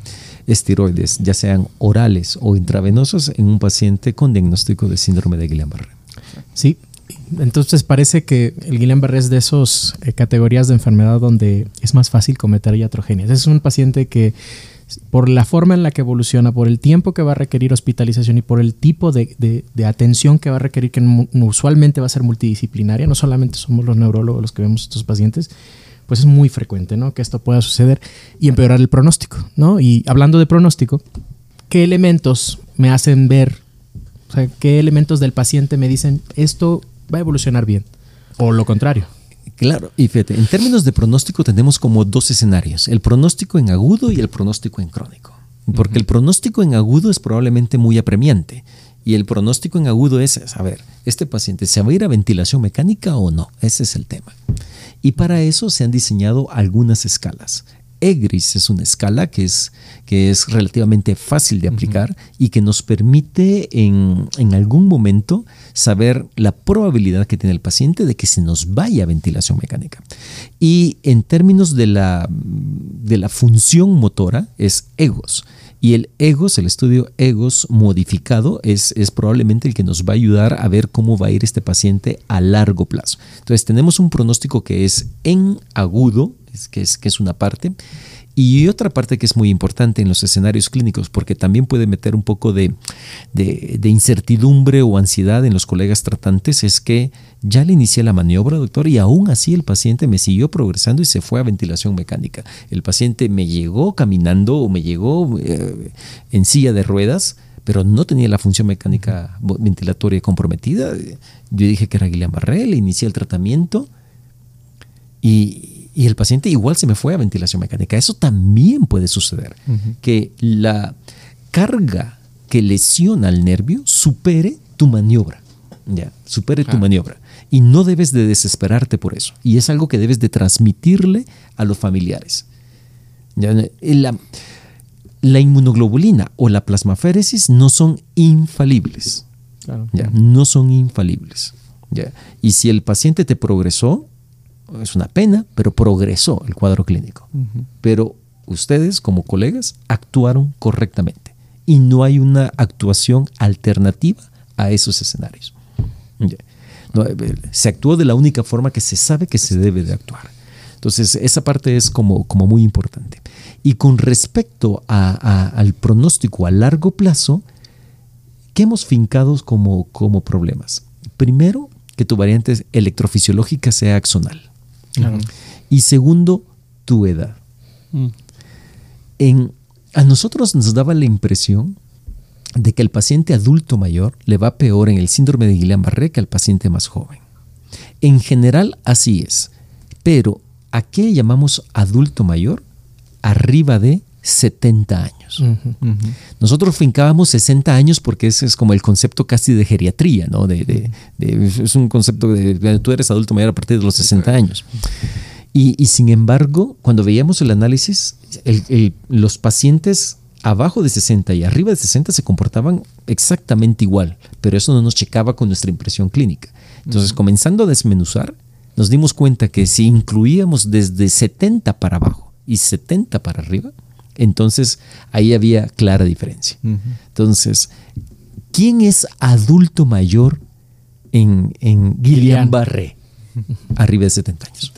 S4: esteroides, ya sean orales o intravenosos, en un paciente con diagnóstico de síndrome de Guillain-Barré.
S1: Sí, entonces parece que el Guillain-Barré es de esas eh, categorías de enfermedad donde es más fácil cometer iatrogenias. Es un paciente que por la forma en la que evoluciona, por el tiempo que va a requerir hospitalización y por el tipo de, atención que va a requerir, que usualmente va a ser multidisciplinaria, no solamente somos los neurólogos los que vemos estos pacientes, pues es muy frecuente ¿no? que esto pueda suceder y empeorar el pronóstico. ¿no? Y hablando de pronóstico, ¿qué elementos me hacen ver, o sea, qué elementos del paciente me dicen esto va a evolucionar bien. O lo contrario.
S4: Claro, y fíjate, en términos de pronóstico tenemos como dos escenarios, el pronóstico en agudo y el pronóstico en crónico. Porque el pronóstico en agudo es probablemente muy apremiante. Y el pronóstico en agudo es, a ver, ¿este paciente se va a ir a ventilación mecánica o no? Ese es el tema. Y para eso se han diseñado algunas escalas. EGRIS es una escala que es, que es relativamente fácil de aplicar y que nos permite en, algún momento saber la probabilidad que tiene el paciente de que se nos vaya a ventilación mecánica. Y en términos de la, de la función motora es EGOS. Y el EGOS, el estudio EGOS modificado, es, es, probablemente el que nos va a ayudar a ver cómo va a ir este paciente a largo plazo. Entonces tenemos un pronóstico que es en agudo, que es, una parte. Y otra parte que es muy importante en los escenarios clínicos, porque también puede meter un poco de, incertidumbre o ansiedad en los colegas tratantes, es que ya le inicié la maniobra, doctor, y aún así el paciente me siguió progresando y se fue a ventilación mecánica. El paciente me llegó caminando o me llegó eh, en silla de ruedas, pero no tenía la función mecánica ventilatoria comprometida. Yo dije que era Guillain-Barré, le inicié el tratamiento y, y el paciente igual se me fue a ventilación mecánica. Eso también puede suceder, que la carga que lesiona al nervio supere tu maniobra, ya, supere tu maniobra. Y no debes de desesperarte por eso. Y es algo que debes de transmitirle a los familiares. La, la, inmunoglobulina o la plasmaféresis no son infalibles. Ya, no son infalibles. Ya. Y si el paciente te progresó, es una pena, pero progresó el cuadro clínico. Pero ustedes como colegas actuaron correctamente y no hay una actuación alternativa a esos escenarios. Eh, eh, se actuó de la única forma que se sabe que se debe de actuar. Entonces, esa parte es como, como muy importante. Y con respecto a- a- al pronóstico a largo plazo, ¿qué hemos fincado como, como problemas? Primero, que tu variante electrofisiológica sea axonal. Y segundo, tu edad.
S3: Mm.
S4: En, a nosotros nos daba la impresión de que el paciente adulto mayor le va peor en el síndrome de Guillain-Barré que al paciente más joven. En general así es, pero ¿a qué llamamos adulto mayor? Arriba de 70 años. Nosotros fincábamos 60 años porque ese es como el concepto casi de geriatría, ¿no? De, de- de- es un concepto de, de tú eres adulto mayor a partir de los 60 años. Y, y sin embargo, cuando veíamos el análisis, el- el- los pacientes abajo de 60 y arriba de 60 se comportaban exactamente igual, pero eso no nos checaba con nuestra impresión clínica. Entonces, comenzando a desmenuzar, nos dimos cuenta que si incluíamos desde 70 para abajo y 70 para arriba, entonces ahí había clara diferencia. Entonces, ¿quién es adulto mayor en, en Guillain-Barré? Arriba de 70 años.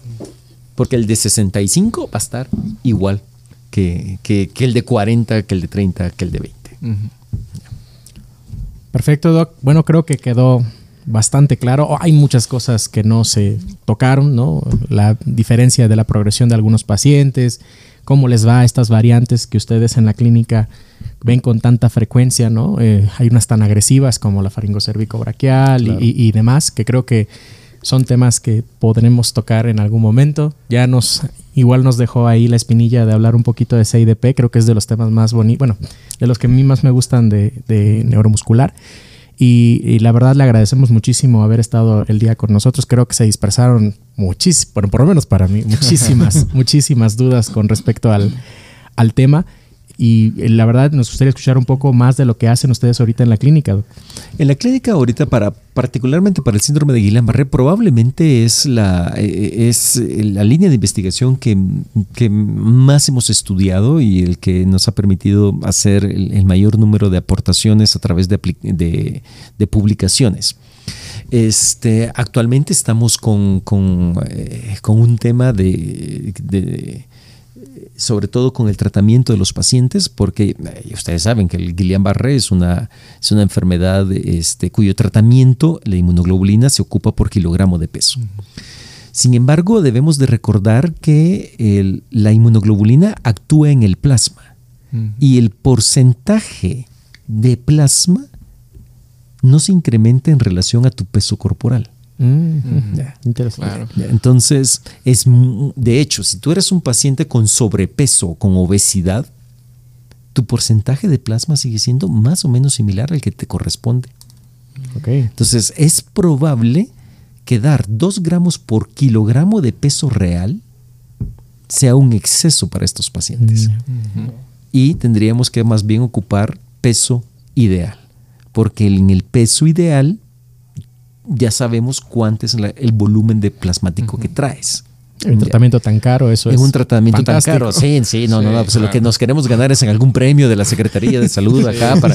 S4: Porque el de 65 va a estar igual que, que- que el de 40, que el de 30, que el de 20.
S1: Perfecto, Doc. Bueno, creo que quedó bastante claro. Oh, hay muchas cosas que no se tocaron, ¿no? La diferencia de la progresión de algunos pacientes, cómo les va a estas variantes que ustedes en la clínica ven con tanta frecuencia, ¿no? Eh, hay unas tan agresivas como la faringocérvico-braquial y- y, y demás, que creo que son temas que podremos tocar en algún momento. Ya nos, igual nos dejó ahí la espinilla de hablar un poquito de CIDP, creo que es de los temas más bonitos, bueno, de los que a mí más me gustan de, de neuromuscular. Y, y la verdad le agradecemos muchísimo haber estado el día con nosotros. Creo que se dispersaron muchísimas, por, por lo menos para mí, muchísimas, [LAUGHS] muchísimas dudas con respecto al, al tema. Y eh, la verdad nos gustaría escuchar un poco más de lo que hacen ustedes ahorita en la clínica.
S4: En la clínica ahorita, para, particularmente para el síndrome de Guillain-Barré, probablemente es la, eh, es la línea de investigación que, que más hemos estudiado y el que nos ha permitido hacer el, mayor número de aportaciones a través de, de- publicaciones. Este, actualmente estamos con, con, eh, con un tema de sobre todo con el tratamiento de los pacientes, porque eh, ustedes saben que el Guillain-Barré es una, es una enfermedad este, cuyo tratamiento, la inmunoglobulina, se ocupa por kilogramo de peso. Sin embargo, debemos de recordar que el- la inmunoglobulina actúa en el plasma y el porcentaje de plasma no se incrementa en relación a tu peso corporal.
S1: Interesante.
S2: Claro.
S4: Ya, Entonces, es de hecho, si tú eres un paciente con sobrepeso con obesidad, tu porcentaje de plasma sigue siendo más o menos similar al que te corresponde.
S1: Ok.
S4: Entonces, es probable que dar 2 gramos por kilogramo de peso real sea un exceso para estos pacientes. Y tendríamos que más bien ocupar peso ideal, porque en el peso ideal ya sabemos cuánto es la- el volumen de plasmático que traes.
S1: Un tratamiento tan caro, eso
S4: Es
S1: es.
S4: un tratamiento
S1: fantástico.
S4: tan caro. Sí, sí, no, no, no. Pues lo que nos queremos ganar es en algún premio de la Secretaría de Salud acá para,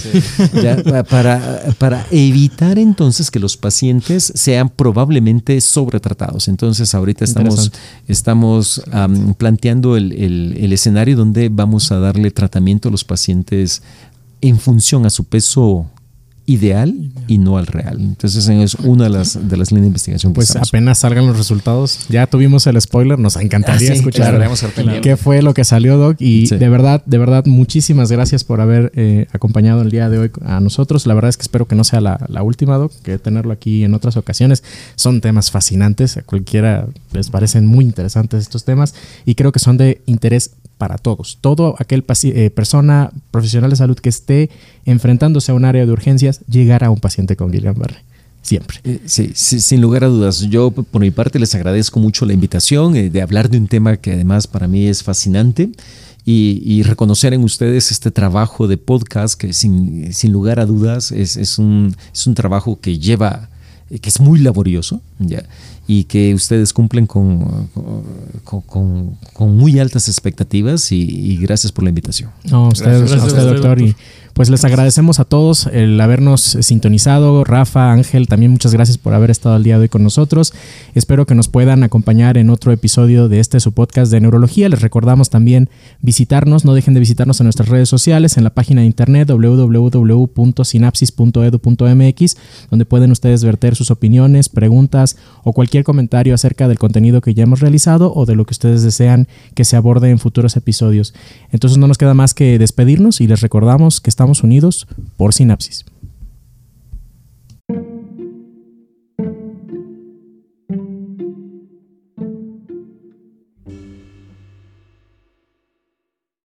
S4: ya, para, para evitar entonces que los pacientes sean probablemente sobretratados. Entonces, ahorita estamos, estamos am, planteando el, el- el escenario donde vamos a darle tratamiento a los pacientes en función a su peso ideal y no al real. Entonces, es una de las, de las líneas de investigación que
S1: Pues
S4: estamos.
S1: apenas salgan los resultados, ya tuvimos el spoiler, nos encantaría
S4: Ah, sí,
S1: escuchar qué fue lo que salió, Doc. Y
S4: Sí.
S1: de verdad, de verdad, muchísimas gracias por haber eh, acompañado el día de hoy a nosotros. La verdad es que espero que no sea la, la última, Doc, que tenerlo aquí en otras ocasiones. Son temas fascinantes, a cualquiera les parecen muy interesantes estos temas y creo que son de interés para todos. Todo aquel eh, persona profesional de salud que esté enfrentándose a un área de urgencias, llegar a un paciente con Guillain-Barré. Siempre.
S4: Eh, Sí, sí, sin lugar a dudas. Yo por mi parte les agradezco mucho la invitación eh, de hablar de un tema que además para mí es fascinante y, y reconocer en ustedes este trabajo de podcast que sin, sin lugar a dudas es, es un, es un trabajo que lleva, eh, que es muy laborioso ¿ya? Y que ustedes cumplen con, con, con- con muy altas expectativas y, y gracias por la invitación.
S1: No, a usted,
S2: Gracias,
S1: a
S2: gracias,
S1: usted, doctor. Y Pues les agradecemos a todos el habernos sintonizado. Rafa, Ángel, también muchas gracias por haber estado el día de hoy con nosotros. Espero que nos puedan acompañar en otro episodio de este su podcast de neurología. Les recordamos también visitarnos, no dejen de visitarnos en nuestras redes sociales, en la página de internet www.sinapsis.edu.mx, donde pueden ustedes verter sus opiniones, preguntas o cualquier comentario acerca del contenido que ya hemos realizado o de lo que ustedes desean que se aborde en futuros episodios. Entonces no nos queda más que despedirnos y les recordamos que estamos unidos por Sinapsis.